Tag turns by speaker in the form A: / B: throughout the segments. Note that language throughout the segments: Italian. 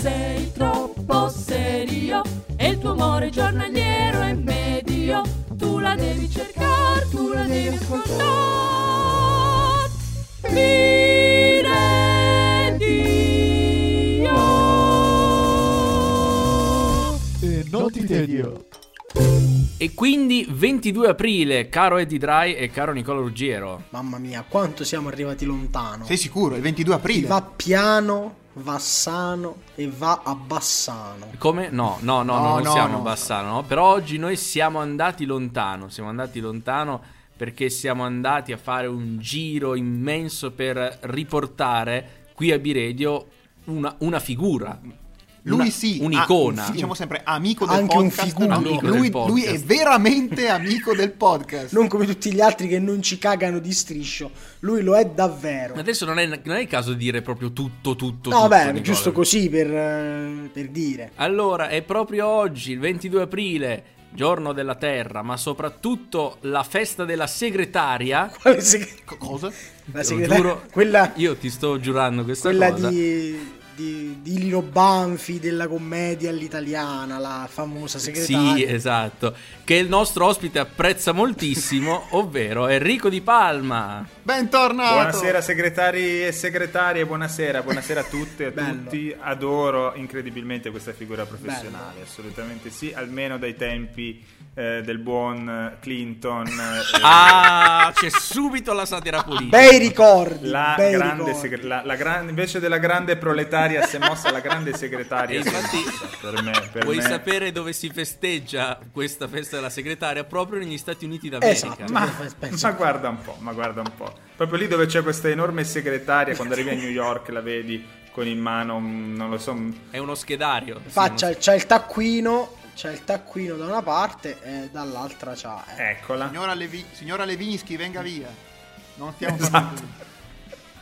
A: sei troppo serio e il tuo amore giornaliero è medio. Tu la devi cercare, tu la devi ascoltare. Mire Dio.
B: E non ti tedio.
C: E quindi 22 aprile, caro Eddie Dry e caro Nicola Ruggiero.
D: Mamma mia, quanto siamo arrivati lontano.
B: Sei sicuro? Il 22
D: Si
B: aprile?
D: va piano, va sano e va a Bassano.
C: Come? No, no, no,
B: No,
C: no non
B: no,
C: siamo
B: no.
C: a Bassano, no? Però oggi noi siamo andati lontano, siamo andati lontano perché siamo andati a fare un giro immenso per riportare qui a Biredio una, una figura.
B: Lui
C: una-
B: sì,
C: Un'icona.
B: ah, diciamo sempre amico del
D: Anche un
B: podcast.
D: figuro.
C: Amico del
B: lui,
C: podcast.
B: lui è veramente amico del podcast.
D: Non come tutti gli altri che non ci cagano di striscio. Lui lo è davvero.
C: Adesso non è, non è il caso di dire proprio tutto, tutto,
D: No,
C: tutto.
D: beh,
C: Nicola.
D: giusto così per, eh, per dire.
C: Allora, è proprio oggi, il 22 aprile, giorno della Terra, ma soprattutto la festa della segretaria.
D: Quale seg-
B: Co- Cosa?
D: la segretaria-
C: giuro,
D: quella
C: Io ti sto giurando questa
D: quella
C: cosa.
D: di, di, di Lino Banfi della commedia all'italiana, la famosa segretaria.
C: Sì, esatto. Che il nostro ospite apprezza moltissimo, ovvero Enrico Di Palma.
B: Bentornato!
E: Buonasera segretari e segretarie, buonasera, buonasera a tutte e a
D: Bello.
E: tutti. Adoro incredibilmente questa figura professionale,
D: Bello.
E: assolutamente sì, almeno dai tempi eh, del buon Clinton. eh,
C: Ah, c'è subito la satira politica.
D: Bei ricordi.
E: La
D: bei
E: grande
D: ricordi.
E: segre- la- la gran- invece della grande proletaria si è mossa la grande segretaria.
C: E infatti,
E: per me, per
C: Vuoi
E: me-
C: sapere dove si festeggia questa festa della segretaria? Proprio negli Stati Uniti d'America.
D: Esatto.
E: Ma, ma guarda un po', ma guarda un po'. Proprio lì dove c'è questa enorme segretaria, quando arrivi a New York la vedi con in mano, non lo so,
C: È uno schedario. Sì,
D: Faccia,
C: uno-
D: c'ha il taccuino, c'ha il taccuino da una parte e dall'altra c'ha... eh.
E: eccola.
B: Signora, Levi- signora Levinsky, venga via. Non stiamo
E: Esatto.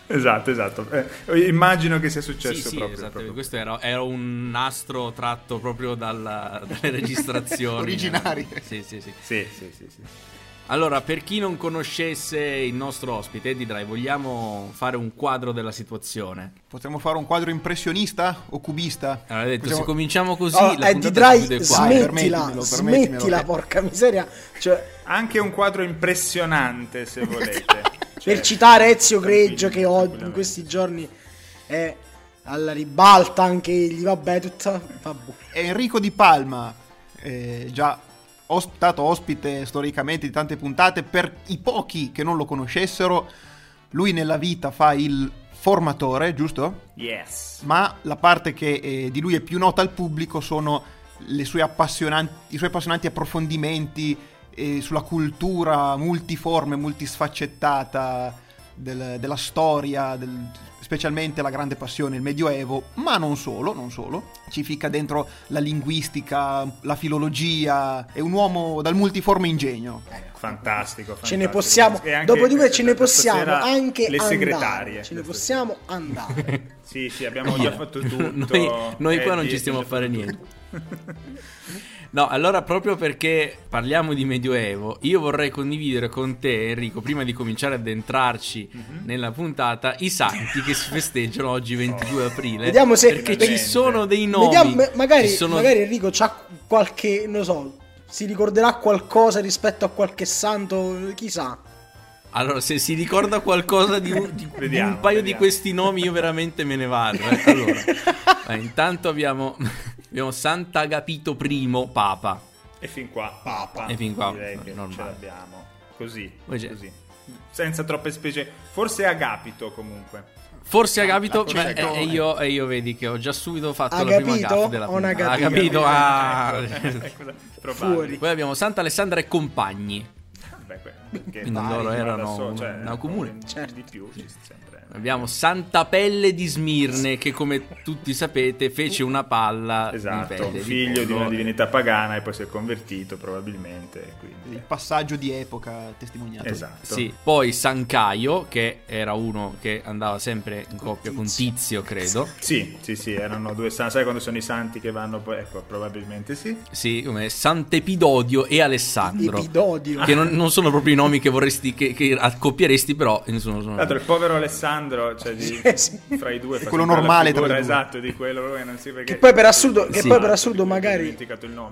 E: Esatto, esatto. Eh, immagino che sia
C: Sì,
E: successo
C: sì,
E: proprio.
C: esatto.
E: proprio.
C: Questo era, era un nastro tratto proprio dalla- dalle registrazioni
B: Originarie.
C: Sì, sì, sì.
E: Sì, sì, sì, sì.
C: Allora, per chi non conoscesse il nostro ospite, Eddie Dry, vogliamo fare un quadro della situazione.
B: Possiamo fare un quadro impressionista o cubista?
C: Allora, detto,
B: Possiamo-
C: se cominciamo così,
D: Oh,
C: la
D: Eddie
C: puntata si
D: Dry, smettila,
B: permettimelo,
D: smettila, porca miseria. Cioè,
E: Anche un quadro impressionante, se volete. Cioè,
D: per citare Ezio Greggio che oggi, in questi giorni è alla ribalta anche egli, vabbè, tutta... Vabbè.
B: Enrico Di Palma, eh, già os- stato ospite storicamente di tante puntate, per i pochi che non lo conoscessero, lui nella vita fa il formatore, giusto?
E: Yes.
B: Ma la parte che eh, di lui è più nota al pubblico sono le sue appassionanti, i suoi appassionanti approfondimenti eh, sulla cultura multiforme, multisfaccettata del- della storia, del- specialmente la grande passione, il Medioevo, ma non solo, non solo. Ci ficca dentro la linguistica, la filologia, è un uomo dal multiforme ingegno.
E: Fantastico,
D: Ce ne
E: fantastico.
D: possiamo,
E: E anche
D: dopo di que ce ne possiamo anche
E: le
D: andare.
E: segretarie.
D: Ce ne possiamo andare.
E: Sì, sì, abbiamo già fatto tutto.
C: noi, noi qua non
E: Eddie,
C: ci stiamo a fare niente. No, allora proprio perché parliamo di Medioevo, io vorrei condividere con te, Enrico, prima di cominciare ad entrarci
E: Mhm.
C: nella puntata, i santi che si festeggiano oggi 22 aprile.
D: Vediamo se-
C: Perché ci sono dei nomi.
D: Vediamo, ma- magari,
C: sono-
D: magari Enrico c'ha qualche, non so, si ricorderà qualcosa rispetto a qualche santo, chissà.
C: Allora, se si ricorda qualcosa di un, di- di
E: Vediamo,
C: un paio di
E: vediamo.
C: questi nomi, io veramente me ne vado. eh. Allora, intanto abbiamo, abbiamo Sant'Agapito I, Papa.
E: E fin qua, papa.
C: E fin qua,
E: direi che
C: normale.
E: ce l'abbiamo. Così, così. Senza troppe specie. Forse Agapito comunque.
C: Forse Agapito, beh,
B: Agapito.
C: e io, e io vedi che ho già subito fatto la
D: Agapito
C: prima gaffa della puntata.
D: Agapito?
C: Agapito, ah.
E: Probabile.
D: Fuori.
C: Poi abbiamo Sant'Alessandra e compagni.
E: Beh, perché
C: Quindi
E: vari,
C: loro erano
E: so-
C: una-
E: cioè,
C: una comune.
D: Certo.
E: Di più ci sempre.
C: Abbiamo Santa Pelle di Smirne che come tutti sapete fece una palla di
E: Esatto,
C: pelle di
E: figlio di
C: pollo.
E: una divinità pagana e poi si è convertito probabilmente.
B: Il
E: Quindi.
B: passaggio di epoca testimoniato.
E: Esatto.
C: Sì, poi San Caio, che era uno che andava sempre in coppia con
D: Tizio.
C: Tizio, credo.
E: Sì, sì, sì, erano due santi. Sai quando sono i santi che vanno poi? Ecco, probabilmente sì.
C: Sì, come Sant'Epidodio e Alessandro.
D: Epidodio.
C: Che non, non sono proprio i nomi che vorresti, che, che accoppieresti, però nessuno sono.
E: Tra l'altro il povero Alessandro, cioè di,
D: Eh, sì.
E: fra i due,
B: quello normale tra
E: figura,
B: i due.
E: esatto, di quello che non si perché
D: Che poi per assurdo, che
C: Sì.
D: poi per assurdo magari,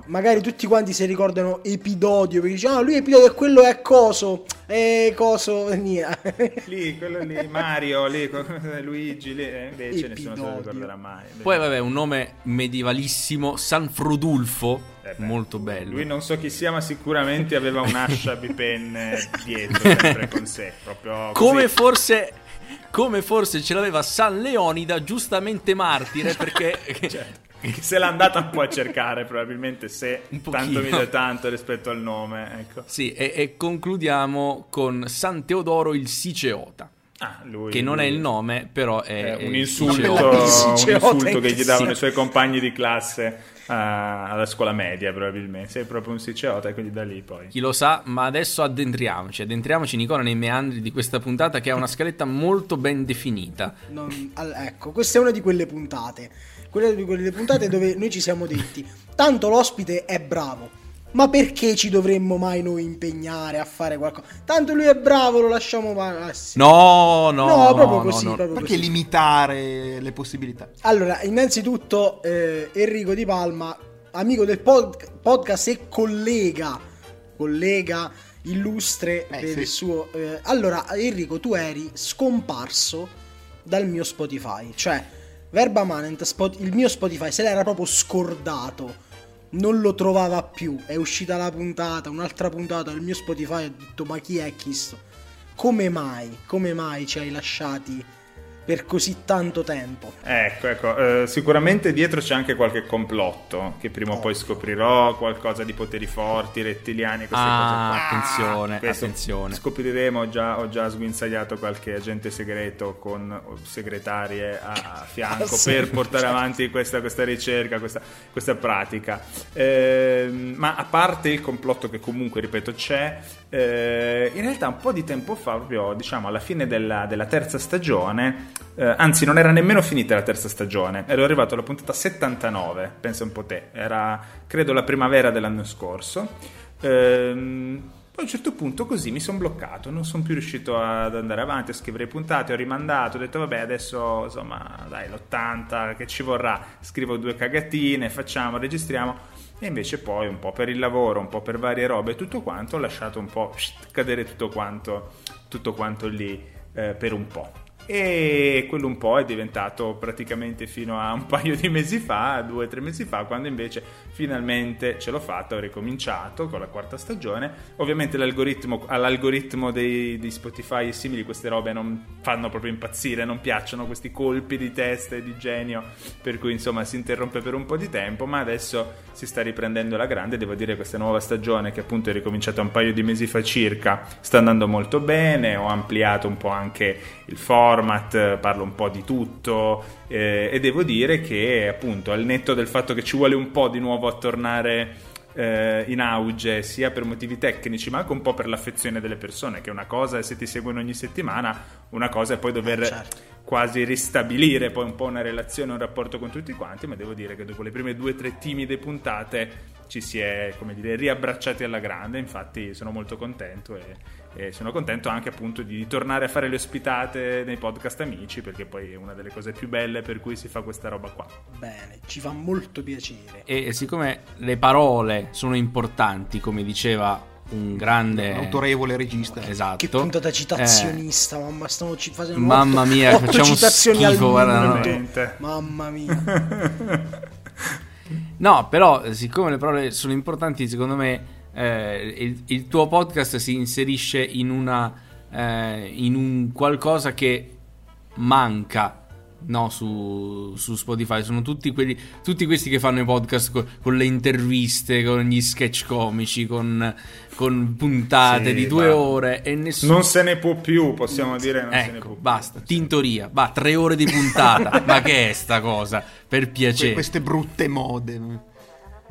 D: magari tutti quanti si ricordano Epidodio, perché dice, ah, lui Epidodio e quello è coso, è coso, niente.
E: Lì, quello lì, Mario, lì, Luigi, lì, e invece nessuno se lo ricorderà mai.
C: Poi, vabbè, un nome medievalissimo, San Frodulfo.
E: Eh beh,
C: molto bello.
E: Lui non so chi sia, ma sicuramente aveva un'ascia bipenne dietro, sempre con sé. Proprio così.
C: Come forse. Come forse ce l'aveva San Leonida, giustamente martire, perché.
E: Certo. Se l'è andata un po' a cercare, probabilmente se
C: Un
E: tanto mille tanto rispetto al nome. Ecco.
C: Sì, e, e concludiamo con San Teodoro il Siceota.
E: Ah, lui,
C: Che non è
E: lui-
C: il nome, però è.
E: È un insulto, un insulto che gli davano
D: sì.
E: i suoi compagni di classe eh, alla scuola media, probabilmente. Sei proprio un siceota, e quindi da lì poi.
C: Chi lo sa, ma adesso addentriamoci. Addentriamoci, Nicola, nei meandri di questa puntata che ha una scaletta molto ben definita.
D: Non- ecco, questa è una di quelle puntate. Quella di quelle puntate dove noi ci siamo detti: tanto l'ospite è bravo. Ma perché ci dovremmo mai noi impegnare a fare qualcosa? Tanto lui è bravo, lo lasciamo fare. Ah, sì.
C: No, no,
D: No, proprio
C: no,
D: così.
C: no.
D: proprio
B: Perché
D: così.
B: limitare le possibilità?
D: Allora, innanzitutto, eh, Enrico Di Palma, amico del pod- podcast e collega, collega illustre
B: Eh,
D: per
B: sì.
D: il suo. eh, allora, Enrico, tu eri scomparso dal mio Spotify, cioè Verba Manent, Spot- il mio Spotify se l'era proprio scordato. Non lo trovava più. È uscita la puntata, un'altra puntata del mio Spotify. Ho detto: Ma chi è questo? Come mai? Come mai ci hai lasciati per così tanto tempo?
E: Ecco, ecco, eh, sicuramente dietro c'è anche qualche complotto che prima o poi scoprirò, qualcosa di poteri forti, rettiliani, queste
C: Ah,
E: cose qua.
C: attenzione,
E: Questo
C: attenzione.
E: Scopriremo, ho già, ho già sguinzagliato qualche agente segreto con segretarie a, a fianco
D: Ah, sì,
E: per portare
D: certo.
E: avanti questa, questa ricerca, questa, questa pratica. Ehm, ma a parte il complotto che comunque, ripeto, c'è, eh, in realtà un po' di tempo fa, proprio diciamo alla fine della, della terza stagione, eh, anzi non era nemmeno finita la terza stagione, ero arrivato alla puntata 79, pensa un po' te, era credo la primavera dell'anno scorso. Ehm, a un certo punto così mi sono bloccato, non sono più riuscito ad andare avanti, a scrivere puntate, ho rimandato, ho detto vabbè adesso insomma dai l'80 che ci vorrà, scrivo due cagatine, facciamo, registriamo e invece poi un po' per il lavoro, un po' per varie robe e tutto quanto ho lasciato un po' cadere tutto quanto, tutto quanto lì eh, per un po'. E quello un po' è diventato praticamente fino a un paio di mesi fa, due o tre mesi fa, quando invece finalmente ce l'ho fatta, ho ricominciato con la quarta stagione. Ovviamente l'algoritmo, all'algoritmo dei, di Spotify e simili queste robe non fanno proprio impazzire, non piacciono questi colpi di testa e di genio, per cui insomma si interrompe per un po' di tempo, ma adesso si sta riprendendo la grande. Devo dire questa nuova stagione, che appunto è ricominciata un paio di mesi fa circa, sta andando molto bene, ho ampliato un po' anche il format, parlo un po' di tutto eh, e devo dire che appunto al netto del fatto che ci vuole un po' di nuovo a tornare eh, in auge sia per motivi tecnici ma anche un po' per l'affezione delle persone che una cosa è se ti seguono ogni settimana una cosa è poi dover
D: Eh, certo.
E: quasi ristabilire poi un po' una relazione un rapporto con tutti quanti ma devo dire che dopo le prime due o tre timide puntate ci si è come dire riabbracciati alla grande infatti sono molto contento e, e sono contento anche appunto di tornare a fare le ospitate nei podcast amici perché poi è una delle cose più belle per cui si fa questa roba qua
D: Bene, ci fa molto piacere.
C: E siccome le parole sono importanti, come diceva un grande
B: Un autorevole regista.
C: Esatto.
D: Che puntata
C: Eh,
D: citazionista, mamma, stiamo ci facendo
C: Mamma
D: otto-
C: mia,
D: otto
C: facciamo
D: citazioni
C: schifo,
D: al
C: guarda, no.
D: Mamma mia.
C: No, però, eh, siccome le parole sono importanti, secondo me eh, il, il tuo podcast si inserisce in una eh, in un qualcosa che manca. No, su, su Spotify sono tutti quelli, tutti questi che fanno i podcast co- con, le interviste, con gli sketch comici, con, con puntate
E: Sì,
C: di due
E: ma-
C: ore e nessuno.
E: non se ne può più possiamo dire non se ne può
C: Ecco,
E: più.
C: basta, tintoria, va, tre ore di puntata. Ma che è sta cosa? Per
B: Que-
C: piacere.
B: queste brutte mode.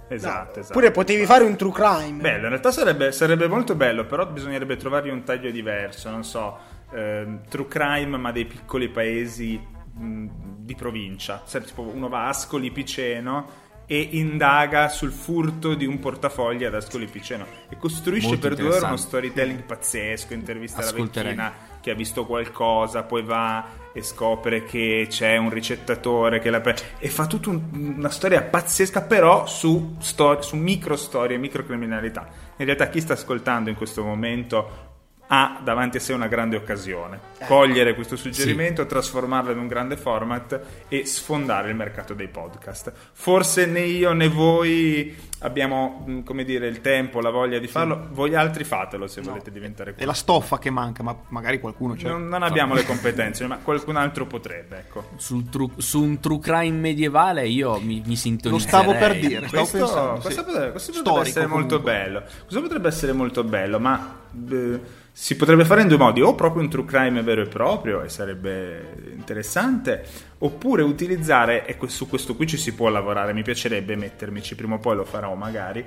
E: Esatto, esatto
D: Pure potevi fare un true crime.
E: Bello, in realtà sarebbe, sarebbe molto bello, però bisognerebbe trovargli un taglio diverso, non so, ehm, true crime ma dei piccoli paesi mh, di provincia, Sai, tipo uno va a Ascoli Piceno e indaga sul furto di un portafogli ad Ascoli Piceno e costruisce
C: Molto
E: per due ore uno storytelling pazzesco, intervista alla vecchina che ha visto qualcosa, poi va e scopre che c'è un ricettatore che la pre- e fa tutta un- una storia pazzesca però su, sto- su micro storie, microcriminalità. In realtà chi sta ascoltando in questo momento ha davanti a sé una grande occasione. Cogliere questo suggerimento, trasformarlo in un grande format e sfondare il mercato dei podcast. Forse né io né voi abbiamo, mh, come dire, il tempo, la voglia di farlo. Voi altri fatelo se volete diventare
B: È la stoffa che manca, ma magari qualcuno c'è.
E: non, non abbiamo le competenze, ma qualcun altro potrebbe, ecco.
C: Sul tru- su un true crime medievale io mi, mi
B: Lo stavo per dire, stavo
E: Questo,
B: pensando.
E: questo
B: sì.
E: potrebbe, questo potrebbe essere molto
B: comunque.
E: bello. Questo potrebbe essere molto bello, ma eh, si potrebbe fare in due modi: o proprio un true crime vero e proprio, e sarebbe interessante, oppure utilizzare, e su questo qui ci si può lavorare. Mi piacerebbe mettermici, prima o poi lo farò magari.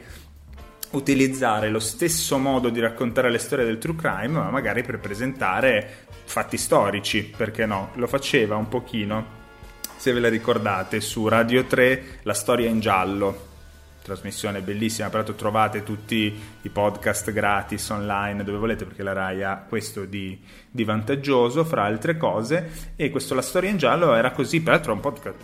E: Utilizzare lo stesso modo di raccontare le storie del true crime, ma magari per presentare fatti storici, perché no? Lo faceva un pochino se ve la ricordate, su Radio 3 La storia in giallo. Trasmissione bellissima, peraltro trovate tutti i podcast gratis online dove volete perché la Rai ha questo di, di vantaggioso fra altre cose e questo La storia in giallo era così, peraltro un podcast,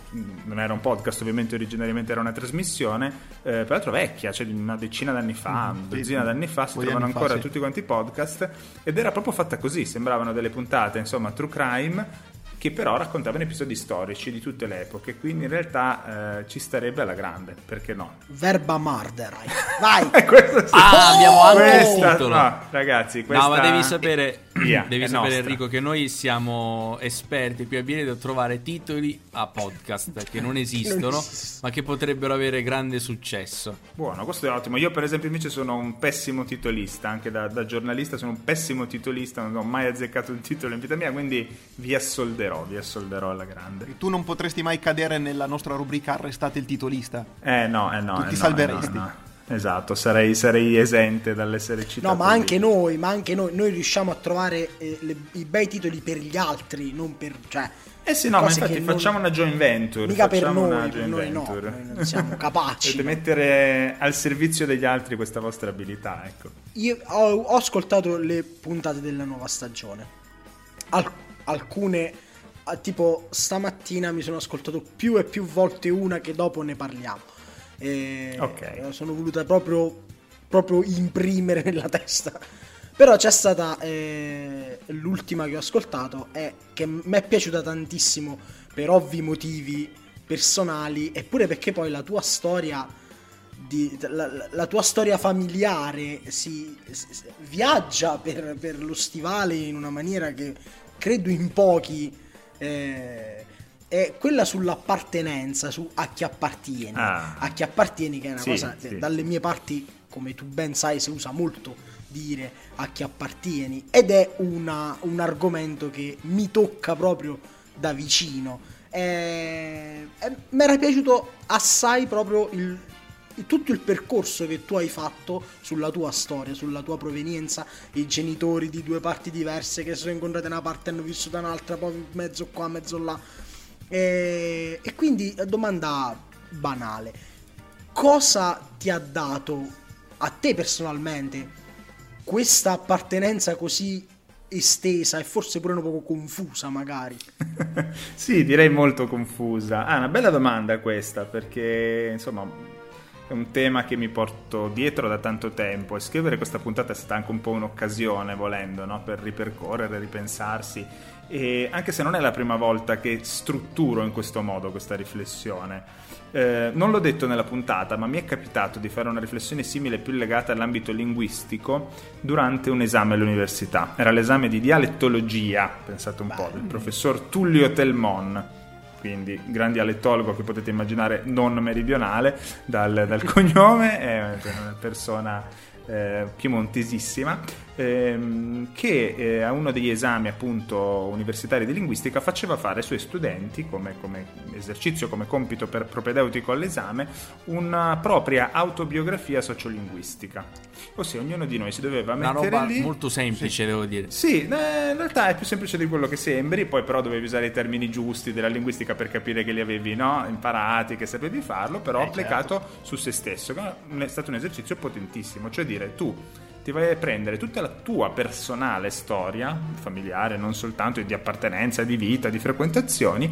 E: non era un podcast ovviamente originariamente era una trasmissione, eh, peraltro vecchia, cioè di una decina d'anni fa, una
B: sì,
E: dozzina
B: sì.
E: d'anni fa, si trovano
B: anni fa,
E: ancora
B: sì.
E: tutti quanti i podcast ed era proprio fatta così, sembravano delle puntate insomma true crime che però raccontavano episodi storici di tutte le epoche, quindi in realtà eh, ci starebbe alla grande, perché no?
D: Verba Marderai. Vai!
E: Sì.
C: Ah, abbiamo anche il titolo.
E: no, ragazzi, questa...
C: No, ma devi sapere,
E: Via,
C: devi sapere
E: nostra.
C: Enrico che noi siamo esperti qui a Biredo a trovare titoli a podcast che non esistono,
D: Non esistono.
C: ma che potrebbero avere grande successo.
E: Buono, questo è ottimo. Io per esempio invece sono un pessimo titolista, anche da, da giornalista sono un pessimo titolista, non ho mai azzeccato un titolo in vita mia, quindi vi assolderò, vi assolderò alla grande.
B: Tu non potresti mai cadere nella nostra rubrica Arrestate il titolista.
E: Eh no, eh no.
B: Tu
E: eh
B: ti
E: no,
B: salveresti.
E: eh no, eh no. Esatto, sarei, sarei esente dall'essere citato.
D: No, ma anche noi, ma anche noi, noi riusciamo a trovare eh, le- i bei titoli per gli altri, non per... Cioè,
E: Eh sì, no, ma infatti
D: che non-
E: facciamo una joint venture.
D: Mica per
E: facciamo una
D: noi, per
E: joint
D: noi no,
E: venture.
D: noi non siamo capaci.
E: Dovete mettere al servizio degli altri questa vostra abilità, ecco.
D: Io ho, ho ascoltato le puntate della nuova stagione. Al- alcune, tipo stamattina mi sono ascoltato più e più volte una che dopo ne parliamo. E
E: Ok.
D: Sono voluta proprio, proprio imprimere nella testa. Però c'è stata eh, l'ultima che ho ascoltato e che mi è piaciuta tantissimo per ovvi motivi personali eppure perché poi la tua storia di- la, la- la tua storia familiare si, si- si- viaggia per, per lo stivale in una maniera che credo in pochi eh, è quella sull'appartenenza su a chi appartieni
E: Ah.
D: a chi appartieni che è una
E: Sì,
D: cosa che
E: sì.
D: dalle mie parti come tu ben sai si usa molto dire a chi appartieni ed è una- un argomento che mi tocca proprio da vicino e, mi era piaciuto assai proprio il- tutto il percorso che tu hai fatto sulla tua storia, sulla tua provenienza, i genitori di due parti diverse che si sono incontrati da una parte e hanno vissuto da un'altra, poi mezzo qua, mezzo là. E, e quindi domanda banale, cosa ti ha dato a te personalmente questa appartenenza così estesa e forse pure un po' confusa magari?
E: sì, direi molto confusa. Ah, una bella domanda questa, perché insomma è un tema che mi porto dietro da tanto tempo e scrivere questa puntata è stata anche un po' un'occasione, volendo, no? per ripercorrere, ripensarsi. E anche se non è la prima volta che strutturo in questo modo questa riflessione. Eh, non l'ho detto nella puntata, ma mi è capitato di fare una riflessione simile più legata all'ambito linguistico durante un esame all'università. Era l'esame di dialettologia, pensate un po', del professor Tullio Telmon, quindi gran dialettologo che potete immaginare non meridionale dal, dal cognome, è una persona eh, piemontesissima. Ehm, che eh, a uno degli esami appunto universitari di linguistica faceva fare ai suoi studenti come, come esercizio, come compito per propedeutico all'esame, una propria autobiografia sociolinguistica. Ossia, ognuno di noi si doveva
C: Una
E: mettere
C: roba
E: lì
C: molto semplice, devo dire.
E: sì, eh, in realtà è più semplice di quello che sembri, poi però dovevi usare i termini giusti della linguistica per capire che li avevi no, imparati, che sapevi farlo, però
B: Eh,
E: applicato su se stesso. È stato un esercizio potentissimo, cioè dire tu ti vai a prendere tutta la tua personale storia, familiare, non soltanto di appartenenza, di vita, di frequentazioni,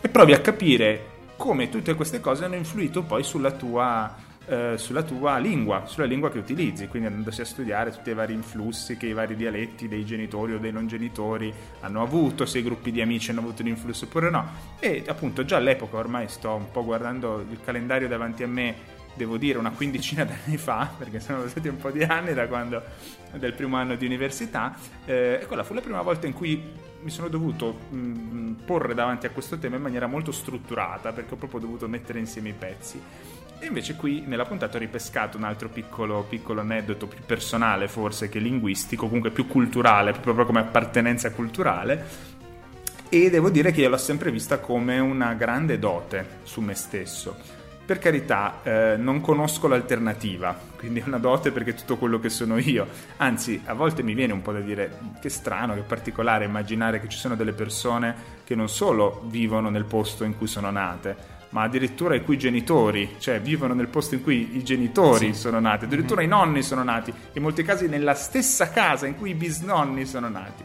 E: e provi a capire come tutte queste cose hanno influito poi sulla tua eh, sulla tua lingua, sulla lingua che utilizzi, quindi andandosi a studiare tutti i vari influssi che i vari dialetti dei genitori o dei non genitori hanno avuto, se i gruppi di amici hanno avuto un influsso oppure no. E appunto già all'epoca, ormai sto un po' guardando il calendario davanti a me, devo dire una quindicina d'anni fa, perché sono passati un po' di anni da quando, del primo anno di università, eh, e quella fu la prima volta in cui mi sono dovuto mh, porre davanti a questo tema in maniera molto strutturata, perché ho proprio dovuto mettere insieme i pezzi. E invece qui nella puntata ho ripescato un altro piccolo, piccolo aneddoto più personale forse che linguistico, comunque più culturale, proprio come appartenenza culturale. E devo dire che io l'ho sempre vista come una grande dote su me stesso. Per carità, eh, non conosco l'alternativa, quindi è una dote perché è tutto quello che sono io. Anzi, a volte mi viene un po' da dire che strano, che particolare immaginare che ci sono delle persone che non solo vivono nel posto in cui sono nate, ma addirittura i cui genitori, cioè vivono nel posto in cui i genitori sono nati, addirittura i nonni sono nati, in molti casi nella stessa casa in cui i bisnonni sono nati,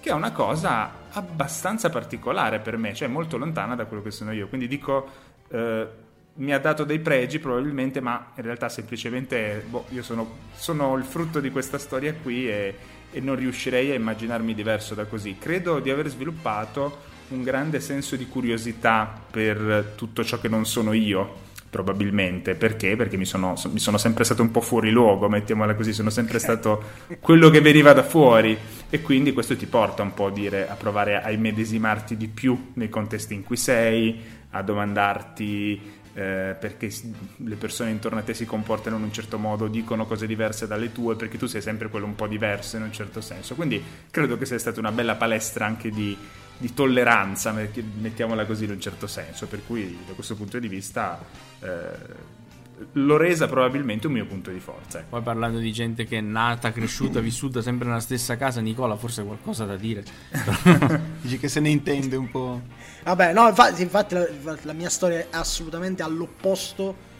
E: che è una cosa abbastanza particolare per me, cioè molto lontana da quello che sono io. Quindi dico, eh, mi ha dato dei pregi probabilmente, ma in realtà semplicemente boh, io sono, sono il frutto di questa storia qui e, e non riuscirei a immaginarmi diverso da così. Credo di aver sviluppato un grande senso di curiosità per tutto ciò che non sono io, probabilmente. Perché? Perché mi sono, mi sono sempre stato un po' fuori luogo, mettiamola così, sono sempre stato quello che veniva da fuori e quindi questo ti porta un po' a dire, a provare a immedesimarti di più nei contesti in cui sei, a domandarti eh, perché le persone intorno a te si comportano in un certo modo, dicono cose diverse dalle tue, perché tu sei sempre quello un po' diverso in un certo senso. Quindi credo che sia stata una bella palestra anche di, di tolleranza, met- mettiamola così in un certo senso, per cui da questo punto di vista eh, l'ho resa probabilmente un mio punto di forza. ecco.
C: Poi parlando di gente che è nata, cresciuta, vissuta sempre nella stessa casa, Nicola forse ha qualcosa da dire.
B: Dici che se ne intende un po'.
D: Vabbè, no, infatti, infatti la, la mia storia è assolutamente all'opposto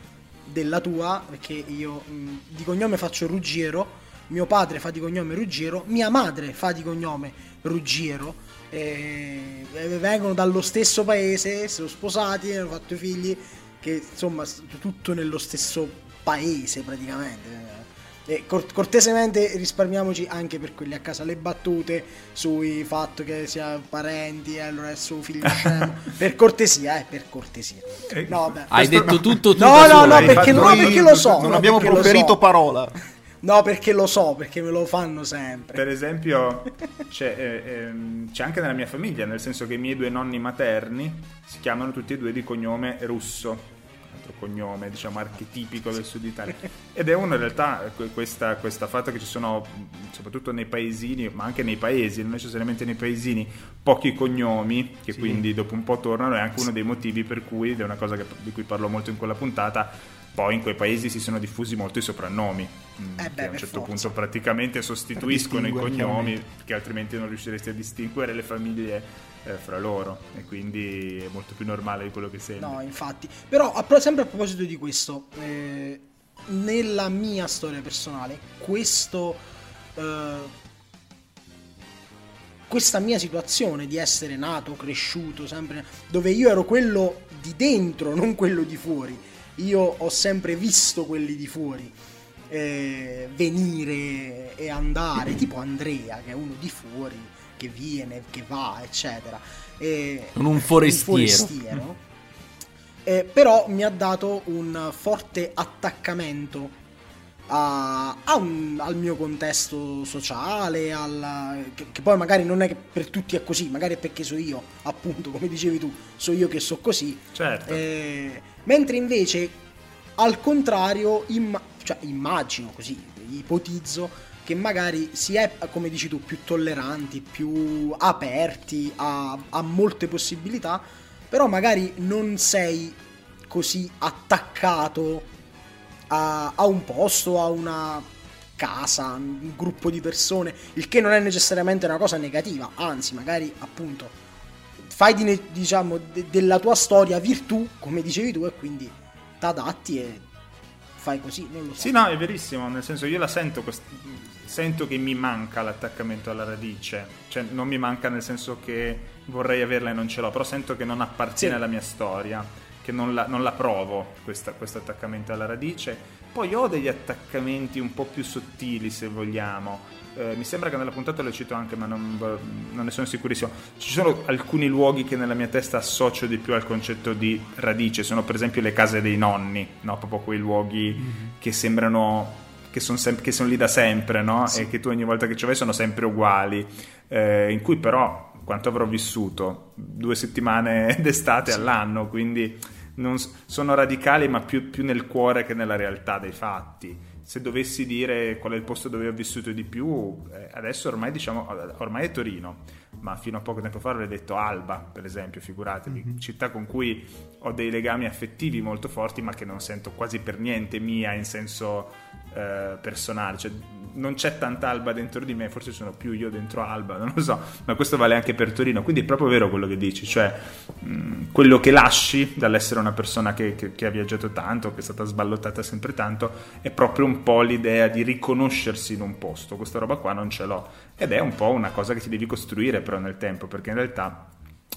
D: della tua, perché io mh, di cognome faccio Ruggiero, mio padre fa di cognome Ruggiero, mia madre fa di cognome Ruggiero, e, e vengono dallo stesso paese, sono sposati, hanno fatto figli, che insomma tutto nello stesso paese praticamente. E cor- cortesemente risparmiamoci anche per quelli a casa le battute sui fatto che sia parenti e allora è suo figlio scemo. per cortesia, eh, per cortesia.
E: Eh,
D: No, vabbè.
C: Hai
E: Questo-
C: detto tutto tu
D: No, no, no, perché, no, perché lo so.
B: Non
D: no,
B: abbiamo proferito
D: so.
B: parola.
D: No, perché lo so, perché me lo fanno sempre.
E: Per esempio, c'è, eh, ehm, c'è anche nella mia famiglia, nel senso che i miei due nonni materni si chiamano tutti e due di cognome russo, altro cognome, diciamo, archetipico del sud Italia. Ed è uno in realtà que- questa, questa fatto che ci sono, soprattutto nei paesini, ma anche nei paesi, non necessariamente nei paesini, pochi cognomi, che quindi dopo un po' tornano, è anche uno dei motivi per cui, ed è una cosa che- di cui parlo molto in quella puntata, poi in quei paesi si sono diffusi molto i soprannomi, mh,
D: Eh
E: che
D: beh,
E: a un certo
D: forza.
E: punto praticamente sostituiscono i cognomi che altrimenti non riusciresti a distinguere le famiglie eh, fra loro e quindi è molto più normale di quello che sembra.
D: No, infatti. Però, a pro- sempre a proposito di questo, eh, nella mia storia personale, questo. eh, questa mia situazione di essere nato, cresciuto, sempre dove io ero quello di dentro, non quello di fuori. Io ho sempre visto quelli di fuori eh, venire e andare, tipo Andrea, che è uno di fuori, che viene, che va, eccetera. E,
C: Con un forestiero.
D: un forestiero. Eh, però mi ha dato un forte attaccamento a- a un- al mio contesto sociale, alla- che, che poi magari non è che per tutti è così, magari è perché so io, appunto, come dicevi tu, so io che so così.
E: Certo.
D: Eh, mentre invece, al contrario, imma- cioè, immagino così, ipotizzo, che magari si è, come dici tu, più tolleranti, più aperti a, a molte possibilità, però magari non sei così attaccato a, a un posto, a una casa, un gruppo di persone, il che non è necessariamente una cosa negativa, anzi magari appunto fai di, diciamo, de, della tua storia virtù, come dicevi tu, e quindi t'adatti e fai così, non lo so.
E: Sì, no, è verissimo, nel senso io la sento, quest- sento che mi manca l'attaccamento alla radice, cioè non mi manca nel senso che vorrei averla e non ce l'ho, però sento che non appartiene
D: Sì.
E: alla mia storia, che non la, non la provo questa- questo attaccamento alla radice. Poi ho degli attaccamenti un po' più sottili, se vogliamo. Eh, mi sembra che nella puntata lo cito anche, ma non, non ne sono sicurissimo. Ci sono alcuni luoghi che nella mia testa associo di più al concetto di radice. Sono per esempio le case dei nonni, no? proprio quei luoghi che sembrano che sono, sem- che sono lì da sempre, no? E che tu ogni volta che ci vai sono sempre uguali. Eh, in cui però, quanto avrò vissuto? Due settimane d'estate all'anno, quindi non sono radicali, ma più, più nel cuore che nella realtà dei fatti. Se dovessi dire qual è il posto dove ho vissuto di più, eh, adesso ormai diciamo, ormai è Torino, ma fino a poco tempo fa avrei detto Alba, per esempio, figuratevi, città con cui ho dei legami affettivi molto forti, ma che non sento quasi per niente mia in senso eh, personale. Cioè, non c'è tanta Alba dentro di me, forse sono più io dentro Alba, non lo so, ma questo vale anche per Torino. Quindi è proprio vero quello che dici, cioè mh, quello che lasci dall'essere una persona che, che- che ha viaggiato tanto, che è stata sballottata sempre tanto, è proprio un po' l'idea di riconoscersi in un posto. Questa roba qua non ce l'ho. Ed è un po' una cosa che ti devi costruire però nel tempo, perché in realtà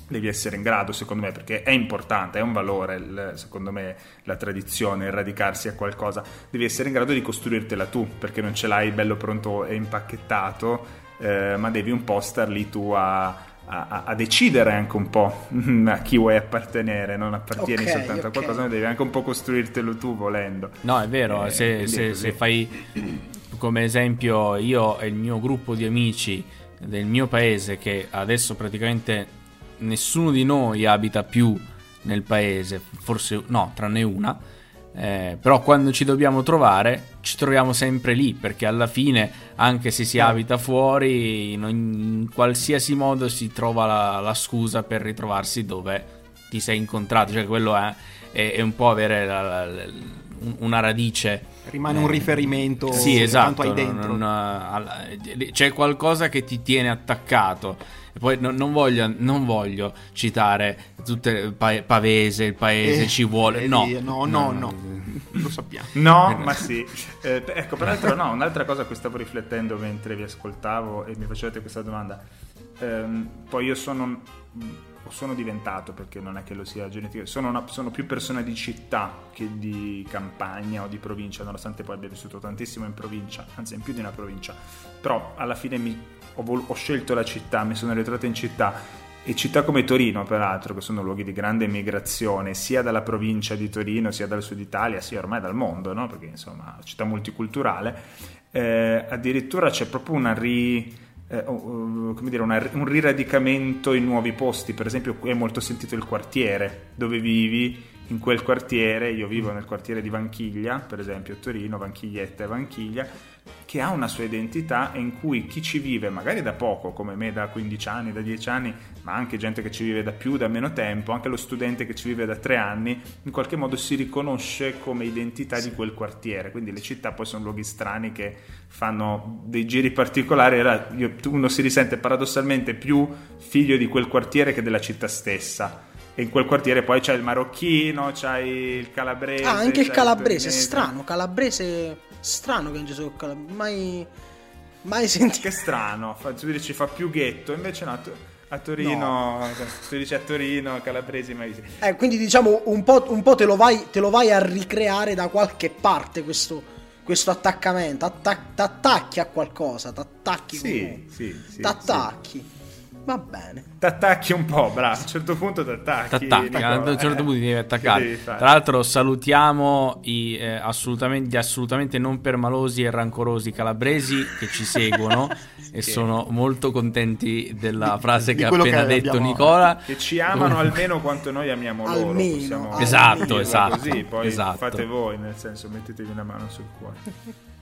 E: devi essere in grado, secondo me, perché è importante, è un valore, il- secondo me, la tradizione, il radicarsi a qualcosa, devi essere in grado di costruirtela tu, perché non ce l'hai bello pronto e impacchettato, eh, ma devi un po' star lì tu a, a- a decidere anche un po' a chi vuoi appartenere, non appartieni
D: Ok,
E: soltanto a
D: ok.
E: qualcosa, ma devi anche un po' costruirtelo tu volendo.
C: No, è vero,
E: Eh,
C: se,
E: è
C: se fai come esempio io e il mio gruppo di amici del mio paese, che adesso praticamente nessuno di noi abita più nel paese, forse no, tranne una, eh, però quando ci dobbiamo trovare ci troviamo sempre lì, perché alla fine, anche se si abita fuori, in, ogni- in qualsiasi modo si trova la, la scusa per ritrovarsi dove ti sei incontrato, cioè quello è, è- è un po' avere la- la- la- un- una radice.
B: Rimane
C: Eh,
B: un riferimento
C: Sì, esatto.
B: quanto hai dentro.
C: non- alla- c'è qualcosa che ti tiene attaccato. E poi non, non voglio, non voglio citare tutte pa- Pavese, il paese
B: Eh,
C: ci vuole.
B: eh,
C: No,
B: lì, no, no, no. Lo sappiamo.
E: No, ma sì. Eh, ecco, peraltro no, un'altra cosa a cui stavo riflettendo mentre vi ascoltavo e mi facevate questa domanda. Ehm, poi io sono, sono diventato, perché non è che lo sia geneticamente, sono, una- sono più persona di città che di campagna o di provincia, nonostante poi abbia vissuto tantissimo in provincia, anzi in più di una provincia. Però alla fine mi- ho, vol- ho scelto la città, mi sono ritrovato in città e città come Torino, peraltro, che sono luoghi di grande migrazione, sia dalla provincia di Torino, sia dal sud Italia, sia ormai dal mondo, no? perché insomma, città multiculturale, eh, addirittura c'è proprio una ri- eh, come dire, una- un riradicamento in nuovi posti. Per esempio, qui è molto sentito il quartiere dove vivi. In quel quartiere, io vivo nel quartiere di Vanchiglia, per esempio Torino, Vanchiglietta e Vanchiglia, che ha una sua identità e in cui chi ci vive, magari da poco, come me da 15 anni, da 10 anni, ma anche gente che ci vive da più, da meno tempo, anche lo studente che ci vive da 3 anni, in qualche modo si riconosce come identità di quel quartiere. Quindi le città poi sono luoghi strani che fanno dei giri particolari. uno si risente paradossalmente più figlio di quel quartiere che della città stessa. E in quel quartiere poi c'è il marocchino, c'hai il calabrese.
D: Ah, anche il calabrese, strano, calabrese, strano che ci sono calabrese, mai, mai sentito.
E: Che strano, fa, tu dici fa più ghetto, invece no, a To- a Torino, tu dici a Torino, calabresi mai visti.
D: Eh, quindi diciamo un po', un po' te, lo vai, te lo vai a ricreare da qualche parte questo, questo attaccamento, Attac- t'attacchi a qualcosa, t'attacchi
E: Sì, sì, sì.
D: t'attacchi. Va bene.
E: sì. T'attacchi un po', bravo, a un certo punto t'attacchi.
C: T'attacchi, a un certo
E: eh,
C: punto ti devi attaccare.
E: devi?
C: Tra l'altro, salutiamo i, eh, assolutamente, gli assolutamente non permalosi e rancorosi calabresi che ci seguono e sono molto contenti della frase
B: di
C: che ha
B: quello
C: appena
B: che
C: detto
B: abbiamo-
C: Nicola.
E: Che ci amano almeno quanto noi amiamo loro.
D: Almeno,
E: possiamo
D: almeno.
C: Esatto, esatto,
E: Così, poi
C: esatto.
E: fate voi, nel senso, mettetevi una mano sul cuore.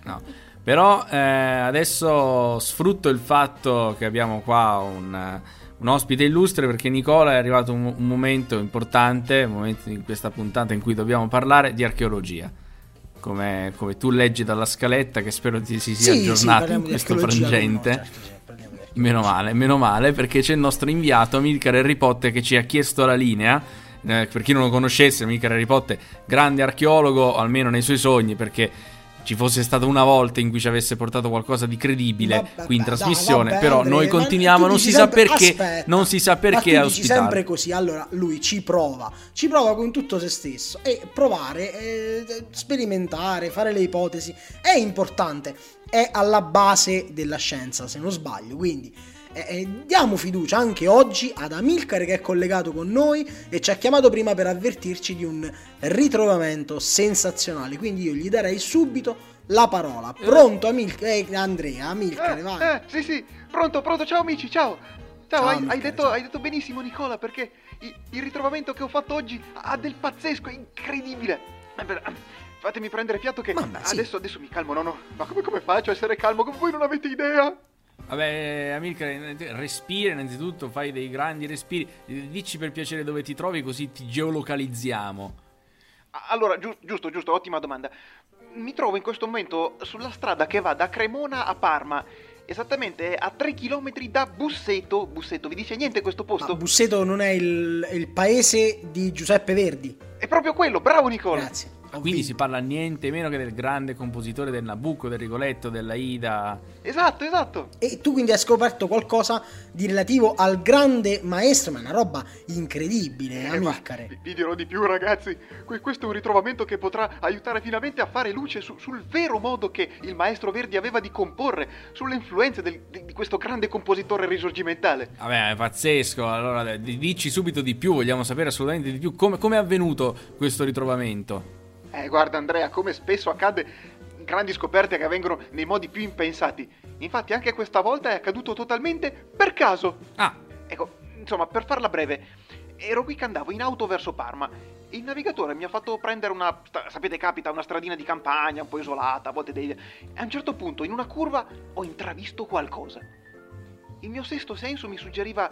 C: No. Però eh, adesso sfrutto il fatto che abbiamo qua un, un ospite illustre perché Nicola è arrivato un, un momento importante, un momento in questa puntata in cui dobbiamo parlare di archeologia. Come, come tu leggi dalla scaletta, che spero ti si sia
D: Sì, sì,
C: aggiornato
D: parliamo
C: in questo frangente.
D: no, certo, sì, archeologia.
C: Meno male, meno male, perché c'è il nostro inviato Amilcar Harry Potter che ci ha chiesto la linea. Eh, per chi non lo conoscesse, Amilcar Harry Potter, grande archeologo, almeno nei suoi sogni, perché ci fosse stata una volta in cui ci avesse portato qualcosa di credibile
D: Vabbè,
C: qui in
D: dai,
C: trasmissione.
D: vabbè,
C: però
D: Andrea,
C: noi continuiamo, non si sa
D: sempre-
C: perché,
D: aspetta,
C: non si sa perché
D: ma
C: a
D: tu dici
C: ospitare.
D: sempre così. Allora, lui ci prova, ci prova con tutto se stesso e provare, eh, sperimentare, fare le ipotesi è importante, è alla base della scienza, se non sbaglio. Quindi eh, eh, diamo fiducia anche oggi ad Amilcar che è collegato con noi e ci ha chiamato prima per avvertirci di un ritrovamento sensazionale. Quindi io gli darei subito la parola. Pronto Amilcar? Eh, Andrea, Amilcar, vai.
F: Eh, sì, sì, pronto, pronto, ciao amici, ciao. Ciao,
D: Ciao,
F: hai,
D: Michele,
F: hai detto,
D: ciao.
F: hai detto benissimo Nicola perché il ritrovamento che ho fatto oggi ha del pazzesco, è incredibile. Eh, Fatemi prendere fiato che
D: sì.
F: adesso, adesso mi calmo, no, no. Ma come, come faccio a essere calmo? Come voi non avete idea?
C: Vabbè, Amilcar, respira innanzitutto, fai dei grandi respiri. Dici per piacere dove ti trovi, così ti geolocalizziamo.
F: Allora, giu- giusto, giusto, ottima domanda. Mi trovo in questo momento sulla strada che va da Cremona a Parma. Esattamente a 3 km da Busseto. Busseto, vi dice niente questo posto?
D: Ma Busseto non è il, il paese di Giuseppe Verdi.
F: È proprio quello, bravo Nicola.
D: Grazie. Ho
C: Quindi
D: vinto.
C: si parla niente meno che del grande compositore del Nabucco, del Rigoletto, della Ida.
F: Esatto, esatto.
D: E tu quindi hai scoperto qualcosa di relativo al grande maestro, ma è una roba incredibile,
F: Eh, ma
D: Amilcare.
F: vi, vi dirò di più, ragazzi. Que- questo è un ritrovamento che potrà aiutare finalmente a fare luce su- sul vero modo che il maestro Verdi aveva di comporre, sulle influenze del- di, di questo grande compositore risorgimentale.
C: Vabbè, è pazzesco. Allora, dici subito di più, vogliamo sapere assolutamente di più. Come come è avvenuto questo ritrovamento?
F: Eh, guarda, Andrea, come spesso accade, grandi scoperte che avvengono nei modi più impensati. Infatti, anche questa volta è accaduto totalmente per caso.
C: Ah,
F: Ecco, insomma, per farla breve, ero qui che andavo in auto verso Parma. Il navigatore mi ha fatto prendere una. sapete, capita, una stradina di campagna, un po' isolata, a volte dei. E a un certo punto, in una curva, ho intravisto qualcosa. Il mio sesto senso mi suggeriva